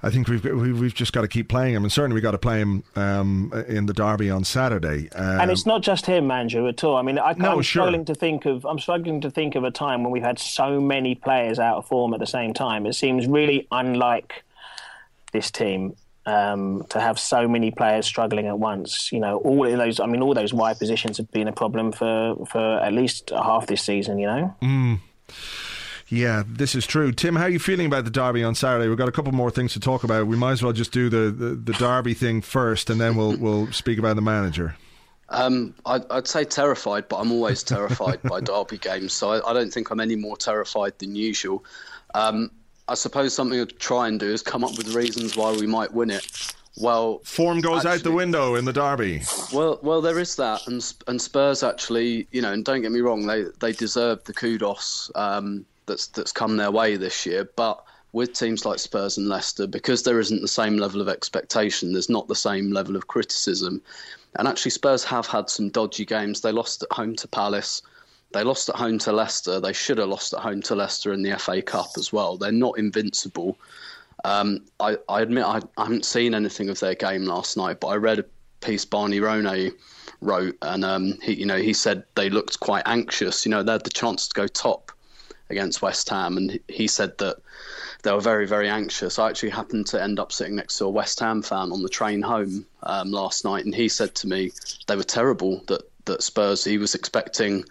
I think we've we've just got to keep playing him, and certainly we've got to play him um, in the derby on Saturday. Um, and it's not just him, Andrew, at all. I mean, I, am no, struggling sure. to think of I'm struggling to think of a time when we've had so many players out of form at the same time. It seems really unlike this team um, to have so many players struggling at once. You know, all those. I mean, all those wide positions have been a problem for for at least half this season. You know. Mm. Yeah, this is true. Tim, how are you feeling about the derby on Saturday? We've got a couple more things to talk about. We might as well just do the, the, the derby thing first, and then we'll we'll speak about the manager. Um, I'd, I'd, say terrified, but I'm always terrified by derby games, so I, I, don't think I'm any more terrified than usual. Um, I suppose something to try and do is come up with reasons why we might win it. Well, form goes actually, out the window in the derby. Well, well, there is that, and and Spurs actually, you know, and don't get me wrong, they they deserve the kudos. Um, that's that's come their way this year. But with teams like Spurs and Leicester, because there isn't the same level of expectation, there's not the same level of criticism. And actually, Spurs have had some dodgy games. They lost at home to Palace. They lost at home to Leicester. They should have lost at home to Leicester in the FA Cup as well. They're not invincible. Um, I, I, admit I, I, haven't seen anything of their game last night, but I read a piece Barney Ronay wrote, and um, he, you know, he said they looked quite anxious. You know, they had the chance to go top against West Ham, and he said that they were very, very anxious. I actually happened to end up sitting next to a West Ham fan on the train home um, last night, and he said to me they were terrible. That that Spurs, he was expecting,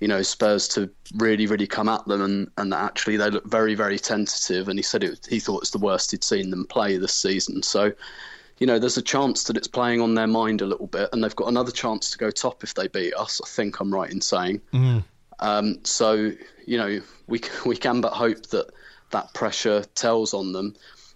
you know, Spurs to really, really come at them, and and that actually they looked very, very tentative. And he said it, he thought it's the worst he'd seen them play this season. So. You know, there's a chance that it's playing on their mind a little bit, and they've got another chance to go top if they beat us. I think I'm right in saying. Mm. Um, so you know we we can but hope that that pressure tells on them.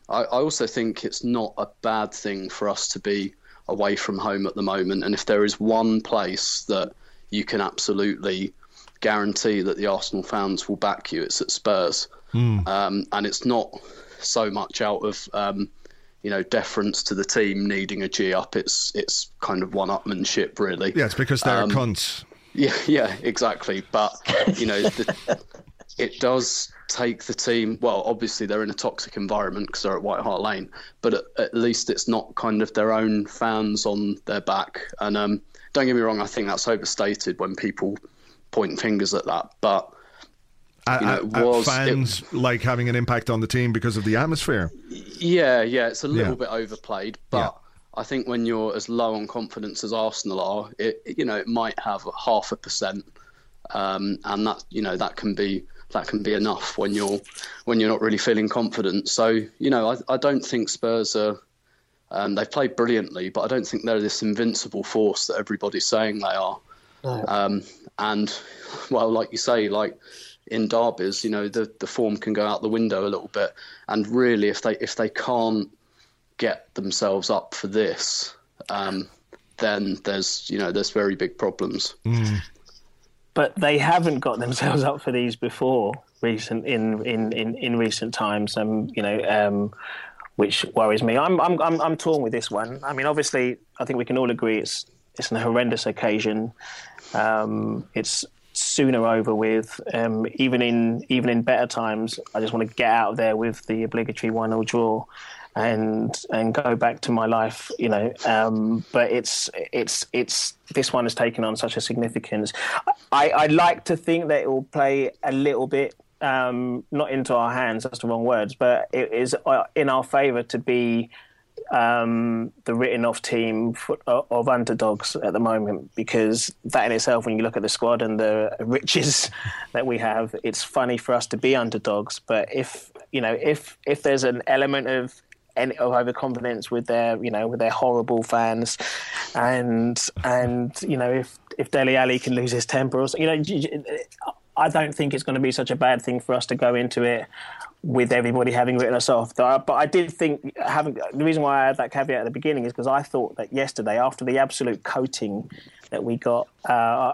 I, I also think it's not a bad thing for us to be away from home at the moment, and if there is one place that you can absolutely guarantee that the Arsenal fans will back you, it's at Spurs, mm. um, and it's not so much out of um, you know deference to the team needing a G up. It's it's kind of one-upmanship, really. Yeah, it's because they're um, cunts. Yeah, yeah, exactly. But you know, the, it does take the team. Well, obviously they're in a toxic environment because they're at White Hart Lane, but at, at, least it's not kind of their own fans on their back. And um, don't get me wrong, I think that's overstated when people point fingers at that, but. You know, was, fans it, like having an impact on the team because of the atmosphere. Yeah, yeah, it's a little yeah. bit overplayed, but yeah. I think when you're as low on confidence as Arsenal are, it you know it might have half a percent, um, and that you know that can be that can be enough when you're when you're not really feeling confident. So you know I, I don't think Spurs are. Um, they've played brilliantly, but I don't think they're this invincible force that everybody's saying they are. No. Um, and well, like you say, like in derbies, you know the the form can go out the window a little bit. And really, if they if they can't get themselves up for this, um, then there's you know there's very big problems. Mm. But they haven't got themselves up for these before recent in in in, in recent times. Um, you know. Um, which worries me. I'm, I'm I'm I'm torn with this one. I mean, obviously, I think we can all agree it's it's an horrendous occasion. Um, it's sooner over with. Um, even in even in better times, I just want to get out of there with the obligatory one 0 draw and and go back to my life, you know. Um, but it's it's it's this one has taken on such a significance. I, I like to think that it will play a little bit um, not into our hands. That's the wrong words, but it is uh, in our favour to be um, the written off team uh, of underdogs at the moment because that in itself, when you look at the squad and the riches that we have, it's funny for us to be underdogs. But if you know, if if there's an element of any, overconfidence with their you know with their horrible fans, and and you know if if Dele Alli can lose his temper or you know I don't think it's going to be such a bad thing for us to go into it with everybody having written us off. But I did think having the reason why I had that caveat at the beginning is because I thought that yesterday, after the absolute coating that we got uh,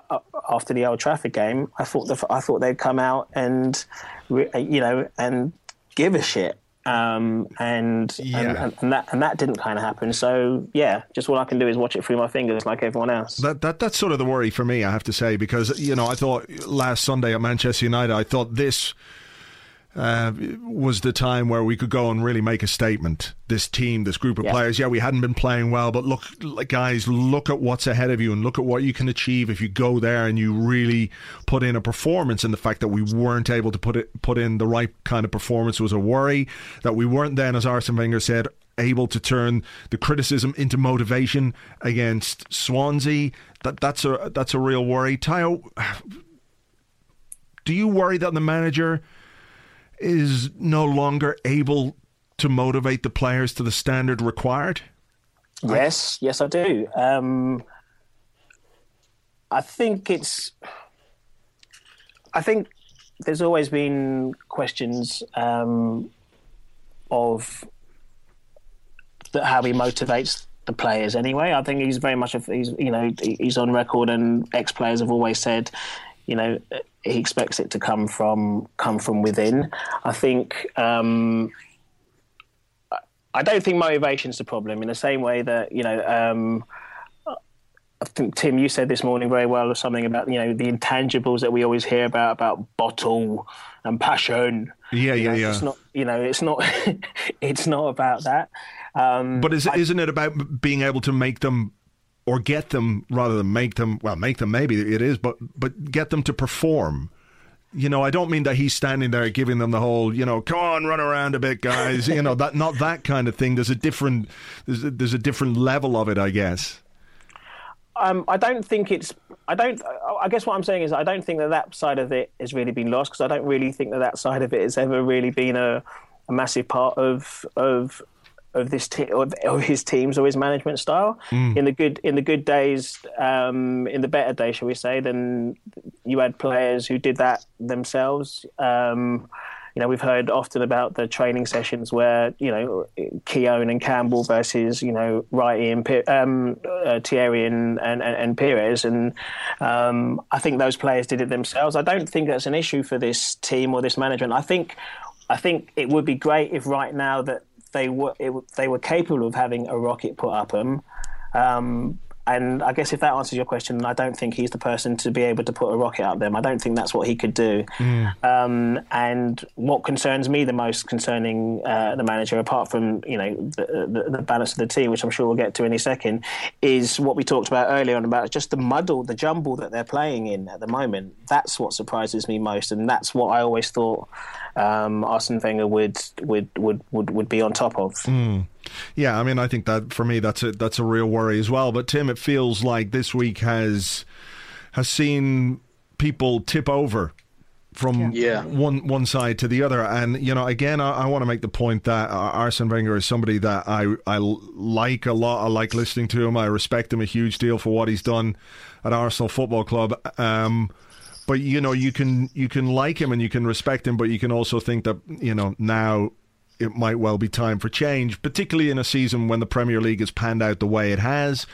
after the Old Trafford game, I thought the, I thought they'd come out and you know and give a shit. Um, and, yeah. and, and, that and that didn't kind of happen. So yeah, just all I can do is watch it through my fingers like everyone else. That that that's sort of the worry for me, I have to say, because you know I thought last Sunday at Manchester United, I thought this uh, was the time where we could go and really make a statement. This team, this group of yeah. players, yeah, we hadn't been playing well, but look, guys, look at what's ahead of you and look at what you can achieve if you go there and you really put in a performance. And the fact that we weren't able to put it put in the right kind of performance was a worry. That we weren't then, as Arsene Wenger said, able to turn the criticism into motivation against Swansea. That that's a that's a real worry. Tayo, do you worry that the manager? Is no longer able to motivate the players to the standard required? Yes, yes, I do. Um, I think it's. I think there's always been questions um, of the, how he motivates the players. Anyway, I think he's very much a, he's you know he's on record, and ex players have always said, you know, he expects it to come from come from within. I think um, I don't think motivation is the problem. In the same way that you know, um, I think Tim, you said this morning very well or something about you know the intangibles that we always hear about about bottle and passion. Yeah, yeah, yeah. It's not you know it's not it's not about that. Um, but is, I, isn't it about being able to make them or get them rather than make them well make them maybe it is but but get them to perform you know i don't mean that he's standing there giving them the whole you know come on run around a bit guys you know that not that kind of thing there's a different there's a, there's a different level of it i guess um, I don't think it's. I don't. I guess what I'm saying is I don't think that that side of it has really been lost because I don't really think that that side of it has ever really been a, a massive part of of of this te- of, of, his teams or his management style. Mm. In the good in the good days, um, in the better days, shall we say, then you had players who did that themselves. Um, you know, we've heard often about the training sessions where you know Keown and Campbell versus you know Wrighty and um, uh, Thierry and, and, and Pires, and um, I think those players did it themselves. I don't think that's an issue for this team or this management. I think I think it would be great if right now that they were it, they were capable of having a rocket put up them. Um, and I guess if that answers your question, I don't think he's the person to be able to put a rocket up them. I don't think that's what he could do. Mm. Um, and what concerns me the most concerning uh, the manager, apart from you know the, the, the, balance of the team, which I'm sure we'll get to in a second, is what we talked about earlier on about just the muddle, the jumble that they're playing in at the moment. That's what surprises me most, and that's what I always thought um, Arsene Wenger would would would would, would be on top of. Mm. Yeah, I mean, I think that for me, that's a that's a real worry as well. But Tim, it feels like this week has has seen people tip over from yeah. one one side to the other. And you know, again, I, I, want to make the point that Arsene Wenger is somebody that I I like a lot. I like listening to him. I respect him a huge deal for what he's done at Arsenal Football Club. Um, but you know, you can you can like him and you can respect him, but you can also think that you know now it might well be time for change, particularly in a season when the Premier League has panned out the way it has,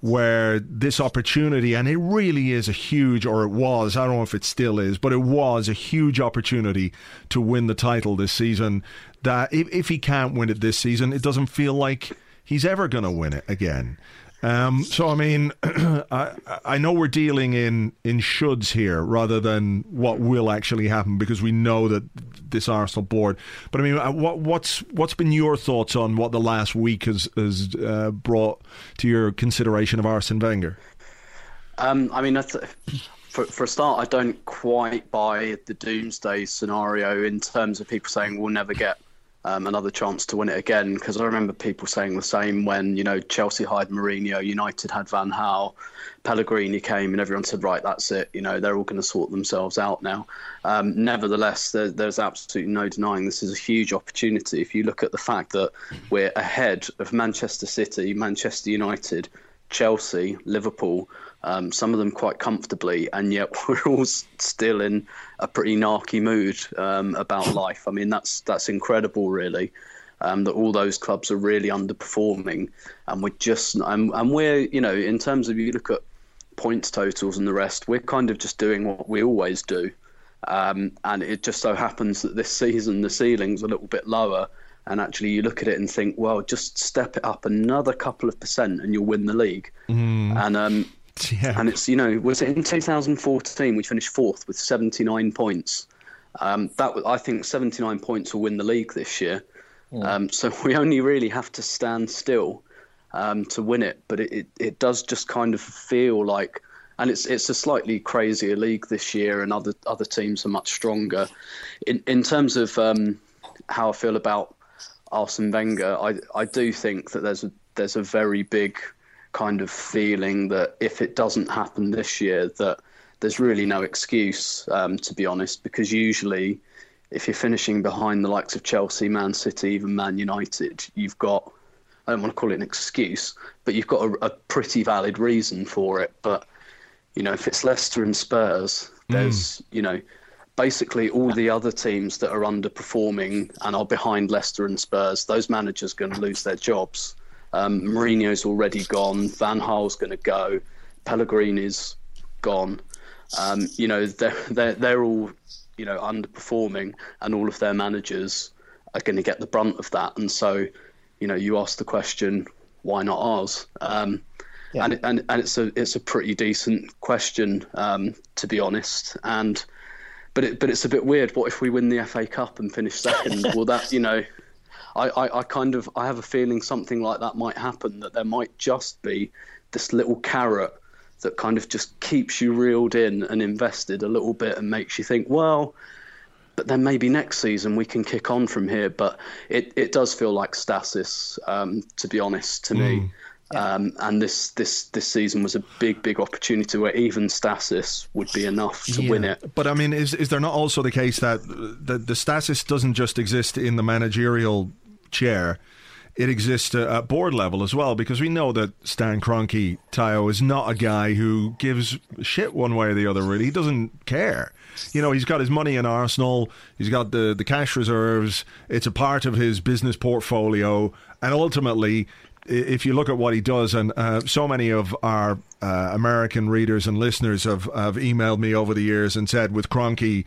where this opportunity, and it really is a huge, or it was, I don't know if it still is, but it was a huge opportunity to win the title this season. That if, if he can't win it this season, it doesn't feel like he's ever going to win it again. Um, so I mean, I, I know we're dealing in in shoulds here rather than what will actually happen because we know that this Arsenal board. But I mean, uh, what what's what's been your thoughts on what the last week has has uh, brought to your consideration of Arsene Wenger? Um, I mean, that's, for for a start, I don't quite buy the doomsday scenario in terms of people saying we'll never get um, another chance to win it again. Because I remember people saying the same when you know Chelsea hired Mourinho, United had Van Gaal, Pellegrini came, and everyone said, right, that's it. You know, they're all going to sort themselves out now. Um, nevertheless, there, there's absolutely no denying this is a huge opportunity. If you look at the fact that we're ahead of Manchester City, Manchester United. Chelsea, Liverpool, um, some of them quite comfortably, and yet we're all still in a pretty narky mood um, about life. I mean, that's that's incredible, really. Um, that all those clubs are really underperforming, and we're just and, and we're you know in terms of you look at points totals and the rest, we're kind of just doing what we always do. Um, and it just so happens that this season the ceiling's a little bit lower. And actually, you look at it and think, well, just step it up another couple of percent and you'll win the league. Mm. And um, yeah. and it's you know, was it in 2014 we finished fourth with 79 points? Um, that I think 79 points will win the league this year. Um, so we only really have to stand still um, to win it. But it, it, it does just kind of feel like and it's it's a slightly crazier league this year, and other other teams are much stronger. In in terms of um, how I feel about Arsene Wenger, I I do think that there's a there's a very big kind of feeling that if it doesn't happen this year, that there's really no excuse, um, to be honest, because usually if you're finishing behind the likes of Chelsea, Man City, even Man United, you've got I don't want to call it an excuse, but you've got a, a pretty valid reason for it. But you know, if it's Leicester and Spurs, there's, mm. you know, basically all the other teams that are underperforming and are behind Leicester and Spurs, those managers are going to lose their jobs. Um, Mourinho's already gone. Van Gaal's going to go. Pellegrini's gone. Um, you know, they're, they're, they're all, you know, underperforming and all of their managers are going to get the brunt of that. And so, you know, you ask the question, why not ours? Um, yeah. And, and and it's a it's a pretty decent question um, to be honest. And but it but it's a bit weird. What if we win the FA Cup and finish second? Well, that you know, I, I, I kind of I have a feeling something like that might happen. That there might just be this little carrot that kind of just keeps you reeled in and invested a little bit and makes you think, well, but then maybe next season we can kick on from here. But it, it does feel like stasis, um, to be honest, to mm. me. Um, and this, this this season was a big, big opportunity where even stasis would be enough to yeah. win it. But I mean, is is there not also the case that the, the stasis doesn't just exist in the managerial chair? It exists at board level as well because we know that Stan Kroenke, Tayo, is not a guy who gives shit one way or the other. Really, he doesn't care. You know, he's got his money in Arsenal. He's got the the cash reserves. It's a part of his business portfolio, and ultimately, if you look at what he does, and uh, so many of our uh, American readers and listeners have, have emailed me over the years and said with Kroenke,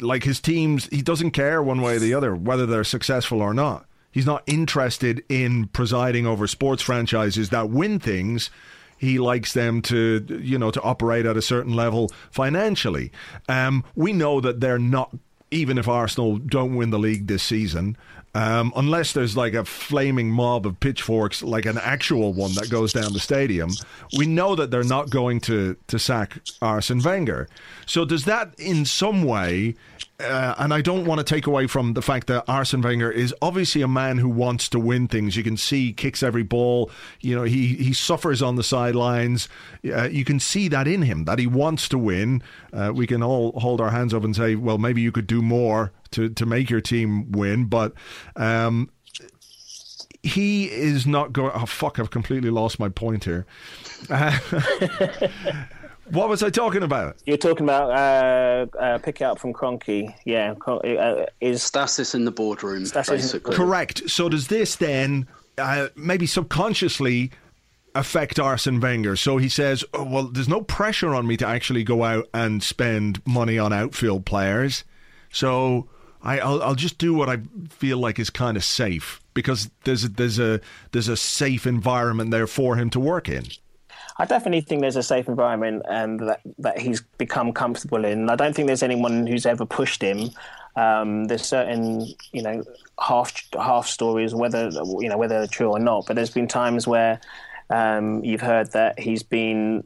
like his teams, he doesn't care one way or the other whether they're successful or not. He's not interested in presiding over sports franchises that win things. He likes them to, you know, to operate at a certain level financially. Um, we know that they're not even if Arsenal don't win the league this season, um, unless there's like a flaming mob of pitchforks, like an actual one that goes down the stadium, we know that they're not going to, to sack Arsene Wenger. So, does that in some way, uh, and I don't want to take away from the fact that Arsene Wenger is obviously a man who wants to win things. You can see he kicks every ball. You know, he, he suffers on the sidelines. Uh, you can see that in him, that he wants to win. Uh, we can all hold our hands up and say, well, maybe you could do more to to make your team win, but. Um, he is not going. Oh fuck! I've completely lost my point here. what was I talking about? You're talking about uh, uh, pick it up from Kroenke. Yeah, uh, is stasis in the boardroom. Stasis basically. Correct. So does this then uh, maybe subconsciously affect Arsene Wenger? So he says, oh, "Well, there's no pressure on me to actually go out and spend money on outfield players." So I, I'll, I'll just do what I feel like is kind of safe because there's a, there's a there's a safe environment there for him to work in. I definitely think there's a safe environment and that, that he's become comfortable in. I don't think there's anyone who's ever pushed him. Um, there's certain, you know, half half stories, whether you know whether they're true or not. But there's been times where um, you've heard that he's been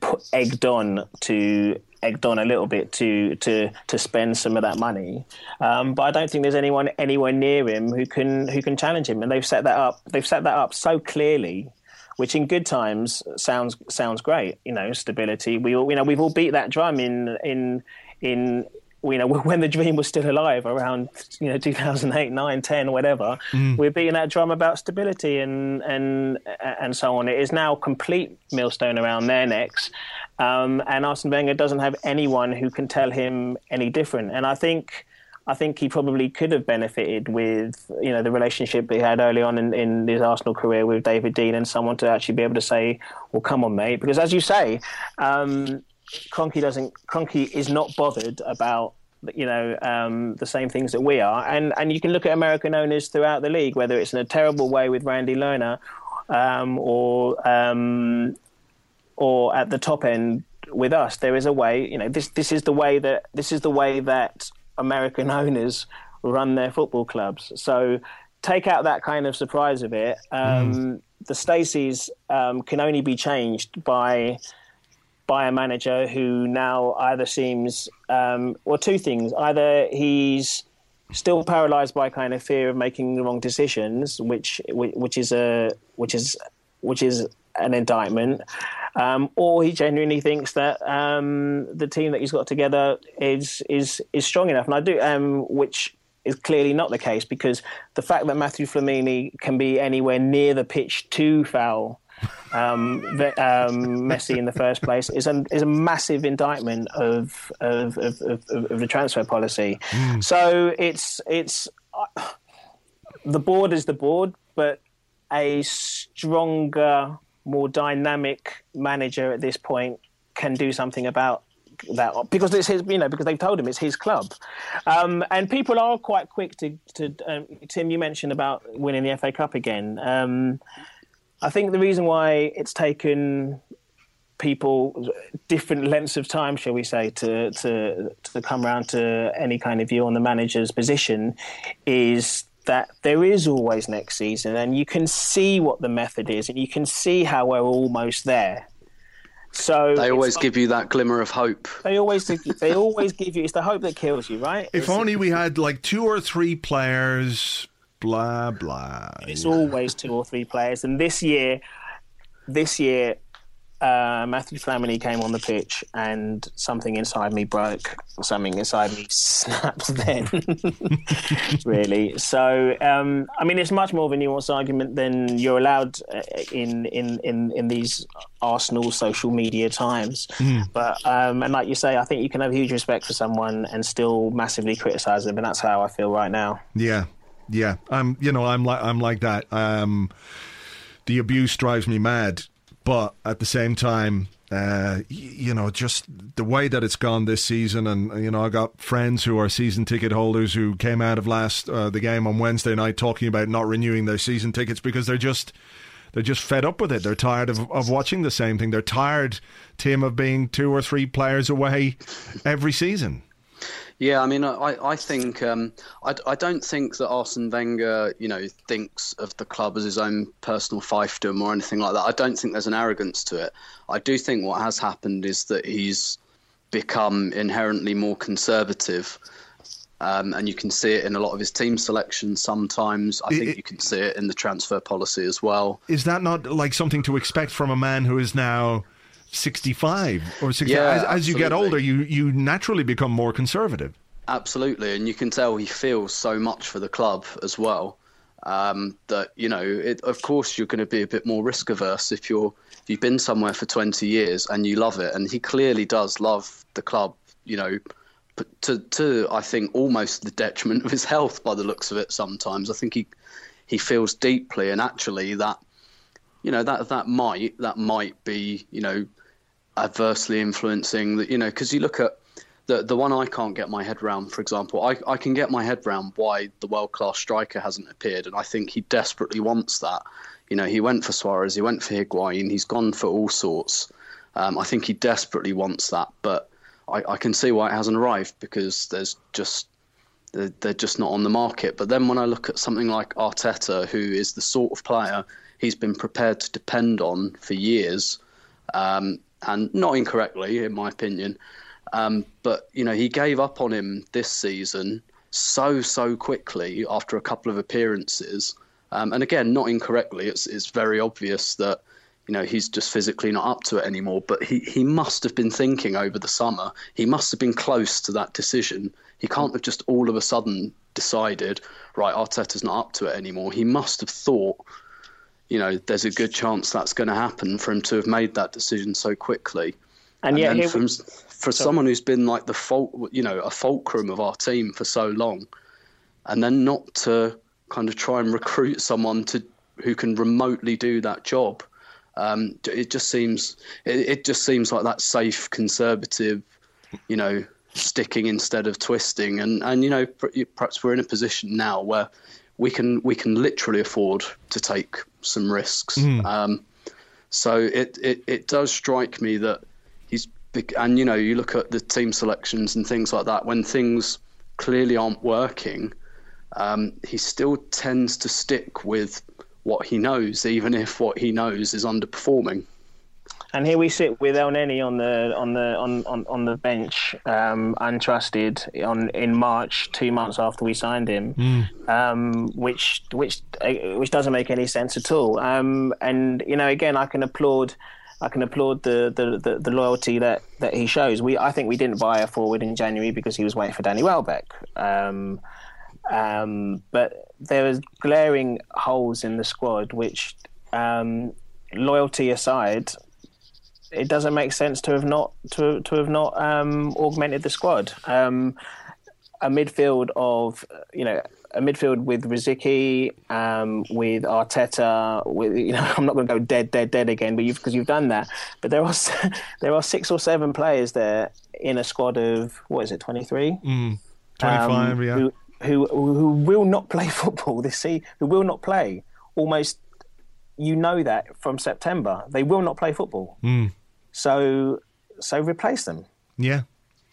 put, egged on to egged on a little bit to to to spend some of that money. Um, but I don't think there's anyone anywhere near him who can who can challenge him. And they've set that up. They've set that up so clearly, which in good times sounds sounds great. You know, stability. We all you know we've all beat that drum in in in you know, when the dream was still alive around, you know, 2008, 9, 10, whatever, mm. we're beating that drum about stability and, and, and so on. It is now complete millstone around their necks. Um, and Arsene Wenger doesn't have anyone who can tell him any different. And I think, I think he probably could have benefited with, you know, the relationship he had early on in, in his Arsenal career with David Dein and someone to actually be able to say, well, come on, mate. Because as you say, um, Kroenke doesn't. Kroenke is not bothered about you know um, the same things that we are, and and you can look at American owners throughout the league, whether it's in a terrible way with Randy Lerner, um, or um, or at the top end with us. There is a way. You know, this this is the way that this is the way that American owners run their football clubs. So take out that kind of surprise of it. Mm. The Stacys um, can only be changed by by a manager who now either seems, um, well, two things. Either he's still paralyzed by kind of fear of making the wrong decisions, which which is a which is which is an indictment, um, or he genuinely thinks that um, the team that he's got together is is is strong enough. And I do, um, which is clearly not the case because the fact that Matthew Flamini can be anywhere near the pitch to foul um, um, Messi in the first place is a, is a massive indictment of of, of, of, of the transfer policy. Mm. So it's it's uh, the board is the board, but a stronger, more dynamic manager at this point can do something about that because it's his, you know, because they've told him it's his club, um, and people are quite quick to. to um, Tim, you mentioned about winning the FA Cup again. Um, I think the reason why it's taken people different lengths of time, shall we say, to to to come around to any kind of view on the manager's position is that there is always next season, and you can see what the method is, and you can see how we're almost there. So they always give you that glimmer of hope. They always they always give you it's the hope that kills you, right? If it's, only we had like two or three players blah blah. It's always two or three players, and this year, this year, uh, Matthew Flamini came on the pitch, and something inside me broke. Something inside me snapped. Then, really. So, um, I mean, it's much more of a nuanced argument than you're allowed uh, in in in in these Arsenal social media times. Mm. But um, and like you say, I think you can have huge respect for someone and still massively criticise them, and that's how I feel right now. Yeah, yeah, I'm. You know, I'm like I'm like that. Um, the abuse drives me mad, but at the same time, uh, you know, just the way that it's gone this season, and you know, I got friends who are season ticket holders who came out of last uh, the game on Wednesday night talking about not renewing their season tickets because they're just they're just fed up with it. They're tired of, of watching the same thing. They're tired, Tim, of being two or three players away every season. Yeah, I mean, I, I think um, I, I don't think that Arsene Wenger, you know, thinks of the club as his own personal fiefdom or anything like that. I don't think there's an arrogance to it. I do think what has happened is that he's become inherently more conservative. Um, and you can see it in a lot of his team selections sometimes. I think you can see it in the transfer policy as well. Is that not like something to expect from a man who is now 65 or 60 yeah, as, as you get older you you naturally become more conservative. Absolutely and you can tell he feels so much for the club as well um, that you know it, of course you're going to be a bit more risk averse if you're if you've been somewhere for 20 years and you love it and he clearly does love the club you know to to I think almost the detriment of his health by the looks of it sometimes. I think he he feels deeply and actually that you know that that might that might be you know adversely influencing that you know because you look at the the one I can't get my head around for example I, I can get my head around why the world class striker hasn't appeared and I think he desperately wants that. You know he went for Suarez he went for Higuain he's gone for all sorts. Um, I think he desperately wants that but I, I can see why it hasn't arrived because there's just they're, they're just not on the market. But then when I look at something like Arteta who is the sort of player he's been prepared to depend on for years um, and not incorrectly, in my opinion. Um, but you know, he gave up on him this season so so quickly after a couple of appearances, um, and again, not incorrectly. It's it's very obvious that you know he's just physically not up to it anymore. But he he must have been thinking over the summer. He must have been close to that decision. He can't have just all of a sudden decided, right, Arteta's not up to it anymore. He must have thought, you know, there's a good chance that's going to happen for him to have made that decision so quickly. And, and yet, from, we... for Sorry. someone who's been like the fault, you know, a fulcrum of our team for so long, and then not to kind of try and recruit someone to who can remotely do that job. Um, it just seems it, it just seems like that safe conservative, you know, sticking instead of twisting. And and you know, perhaps we're in a position now where we can we can literally afford to take some risks. Mm. Um, so it, it it does strike me that he's big, and you know you look at the team selections and things like that when things clearly aren't working. Um, he still tends to stick with what he knows, even if what he knows is underperforming. And here we sit with El Elneny on the on the on, on, on the bench, um, untrusted on in March, two months after we signed him, mm. um, which which uh, which doesn't make any sense at all. Um, and you know, again, I can applaud. I can applaud the, the, the, the, loyalty that, that he shows. We I think we didn't buy a forward in January because he was waiting for Danny Welbeck. Um, um, but there was glaring holes in the squad, which um, loyalty aside, it doesn't make sense to have not to to have not um, augmented the squad. Um, a midfield of you know a midfield with Rosicky, um, with Arteta, with you know I'm not going to go dead, dead, dead again, but you've because you've done that. But there are there are six or seven players there in a squad of what is it, 23? Mm, 25, um, yeah. Who, who who will not play football this season, who will not play almost. You know that from September, they will not play football. Mm. So, so replace them. Yeah.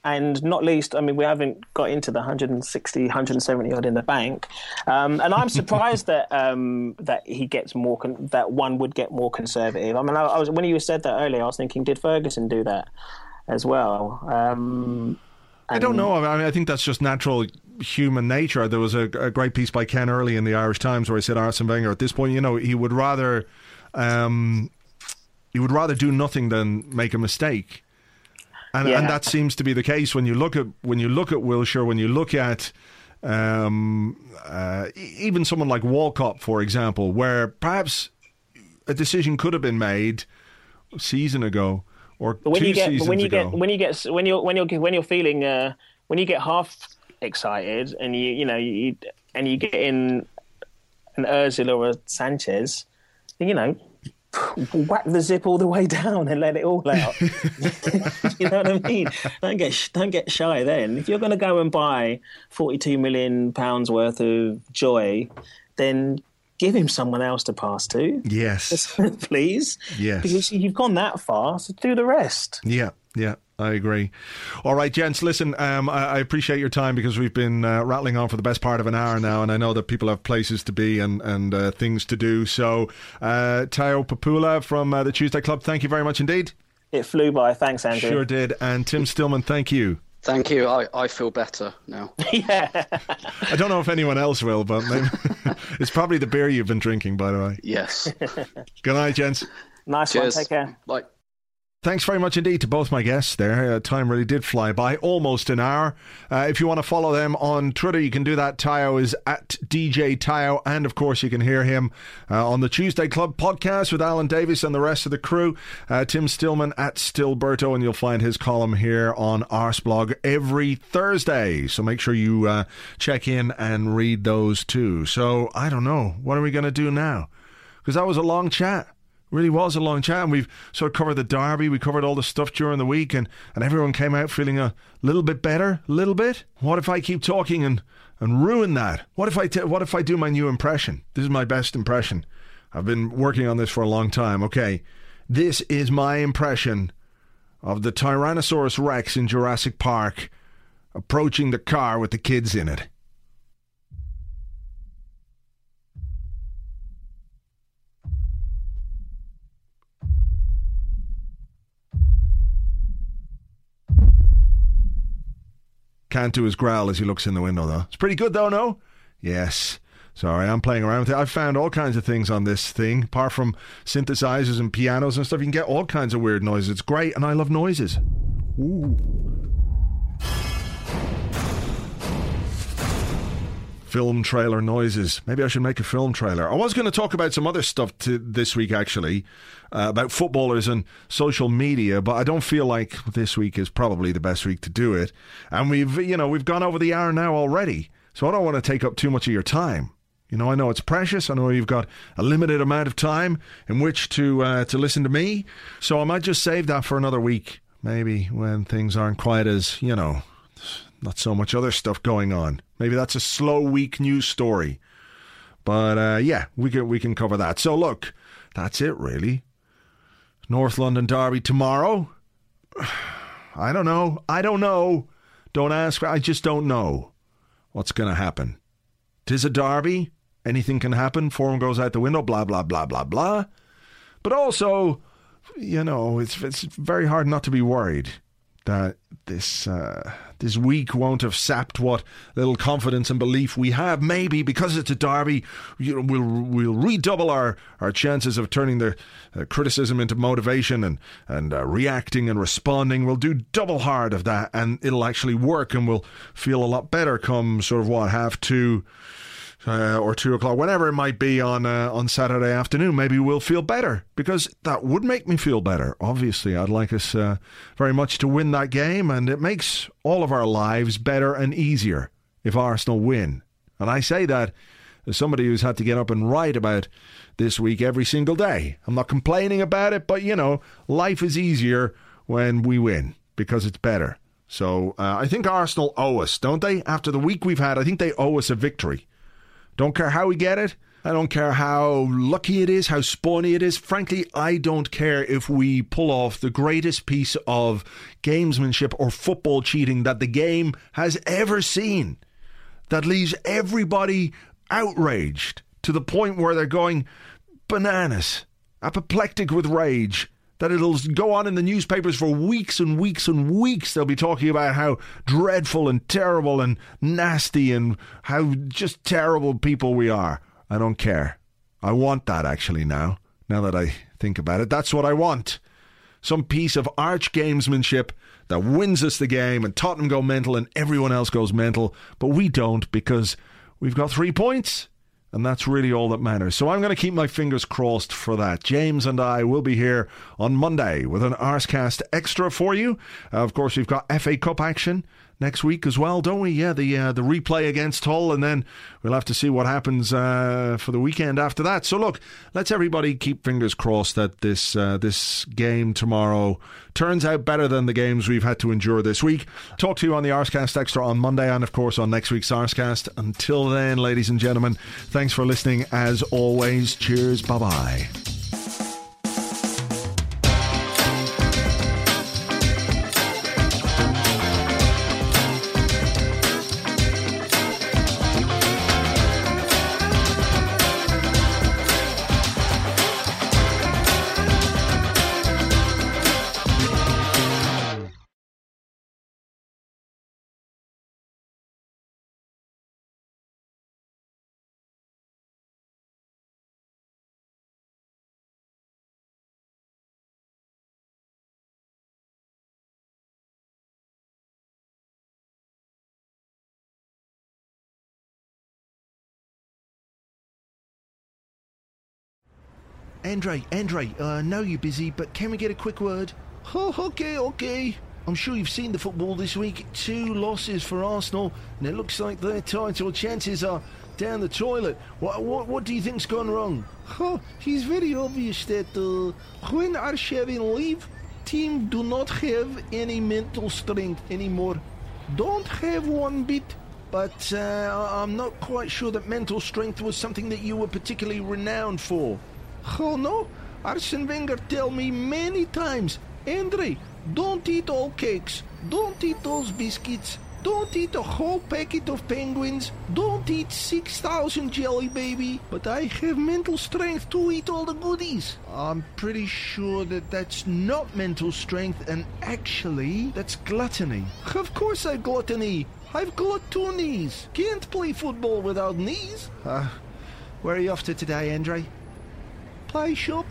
And not least, I mean, we haven't got into the 160, 170 odd in the bank, um, and I'm surprised that um, that he gets more con- that one would get more conservative. I mean, I, I, was when you said that earlier, I was thinking, did Ferguson do that as well? Um, I don't know. I mean, I think that's just natural human nature. There was a, a, great piece by Ken Early in the Irish Times where he said Arsene Wenger at this point, you know, he would rather um, he would rather do nothing than make a mistake. And, yeah. and that seems to be the case when you look at when you look at Wilshere, when you look at um, uh, even someone like Walcott, for example, where perhaps a decision could have been made a season ago or when two you get, seasons when you ago. Get, when you get when you're when you're when you're feeling uh, when you get half excited and you you know you and you get in an Özil or a Sanchez, you know whack the zip all the way down and let it all out. you know what I mean? Don't get don't get shy. Then, if you're going to go and buy 42 million pounds worth of joy, then give him someone else to pass to. Yes, please. Yes, because you've gone that far, so do the rest. Yeah, yeah. I agree. All right, gents, listen, um, I, I, appreciate your time because we've been uh, rattling on for the best part of an hour now, and I know that people have places to be and, and uh, things to do. So, uh, Tayo Popoola from uh, the Tuesday Club, thank you very much indeed. It flew by. Thanks, Andrew. Sure did. And Tim Stillman, thank you. Thank you. I, I feel better now. yeah. I don't know if anyone else will, but maybe it's probably the beer you've been drinking, by the way. Yes. Good night, gents. Nice Cheers. one. Take care. Bye. Thanks very much indeed to both my guests there. Uh, time really did fly by, almost an hour. Uh, if you want to follow them on Twitter, you can do that. Tayo is at DJ Tayo, and of course, you can hear him uh, on the Tuesday Club podcast with Alan Davies and the rest of the crew. Uh, Tim Stillman at Stillberto, and you'll find his column here on Arseblog every Thursday. So make sure you uh, check in and read those too. So I don't know. What are we going to do now? Because that was a long chat really was a long chat, and we've sort of covered the derby. We covered all the stuff during the week, and, and everyone came out feeling a little bit better, a little bit. What if I keep talking and, and ruin that? What if I t- what if I do my new impression? This is my best impression. I've been working on this for a long time. Okay, this is my impression of the Tyrannosaurus Rex in Jurassic Park approaching the car with the kids in it. Can't do his growl as he looks in the window, though. It's pretty good, though, no? Yes. Sorry, I'm playing around with it. I've found all kinds of things on this thing, apart from synthesizers and pianos and stuff. You can get all kinds of weird noises. It's great, and I love noises. Ooh. Film trailer noises. Maybe I should make a film trailer. I was going to talk about some other stuff to this week, actually, uh, about footballers and social media, but I don't feel like this week is probably the best week to do it. And we've, you know, we've gone over the hour now already, so I don't want to take up too much of your time. You know, I know it's precious. I know you've got a limited amount of time in which to uh, to listen to me. So I might just save that for another week, maybe when things aren't quite as you know, not so much other stuff going on. Maybe that's a slow week news story. But uh, yeah, we can we can cover that. So look, that's it really. North London Derby tomorrow. I don't know. I don't know. Don't ask. I just don't know what's going to happen. Tis a derby anything can happen. Form goes out the window, blah, blah, blah, blah, blah. But also, you know, it's, it's very hard not to be worried that this uh, this week won't have sapped what little confidence and belief we have. Maybe because it's a derby, you know, we'll we'll redouble our, our chances of turning the uh, criticism into motivation and and uh, reacting and responding. We'll do double hard of that, and it'll actually work, and we'll feel a lot better come sort of what half two uh, or two o'clock, whatever it might be on uh, on Saturday afternoon, maybe we'll feel better because that would make me feel better. Obviously, I'd like us uh, very much to win that game, and it makes all of our lives better and easier if Arsenal win. And I say that as somebody who's had to get up and write about this week every single day. I'm not complaining about it, but you know, life is easier when we win because it's better. So uh, I think Arsenal owe us, don't they? After the week we've had, I think they owe us a victory. Don't care how we get it. I don't care how lucky it is, how spawny it is. Frankly, I don't care if we pull off the greatest piece of gamesmanship or football cheating that the game has ever seen. That leaves everybody outraged to the point where they're going bananas, apoplectic with rage that it'll go on in the newspapers for weeks and weeks and weeks. They'll be talking about how dreadful and terrible and nasty and how just terrible people we are. I don't care. I want that actually now, now that I think about it. That's what I want. Some piece of arch gamesmanship that wins us the game and Tottenham go mental and everyone else goes mental, but we don't because we've got three points and that's really all that matters. So I'm going to keep my fingers crossed for that. James and I will be here on Monday with an Arscast extra for you. Uh, of course, we've got FA Cup action next week as well, don't we? Yeah, the uh, the replay against Hull, and then we'll have to see what happens uh, for the weekend after that. So look, let's everybody keep fingers crossed that this uh, this game tomorrow turns out better than the games we've had to endure this week. Talk to you on the Arscast Extra on Monday, and of course on next week's Arscast. Until then, ladies and gentlemen, thanks for listening. As always, cheers. Bye bye. Andre, Andre, uh, I know you're busy, but can we get a quick word? Oh, okay, okay. I'm sure you've seen the football this week. Two losses for Arsenal, and it looks like their title chances are down the toilet. What, what, what do you think's gone wrong? Oh, it's very obvious that uh, when Arshavin leave, team do not have any mental strength anymore. Don't have one bit. But uh, I'm not quite sure that mental strength was something that you were particularly renowned for. Oh no, Arsene Wenger tell me many times, Andre, don't eat all cakes, don't eat those biscuits, don't eat a whole packet of penguins, don't eat 6,000 jelly baby, but I have mental strength to eat all the goodies. I'm pretty sure that that's not mental strength and actually that's gluttony. Of course I've gluttony. I've got two knees. Can't play football without knees. Uh, Where are you off to today, Andre? Play shop.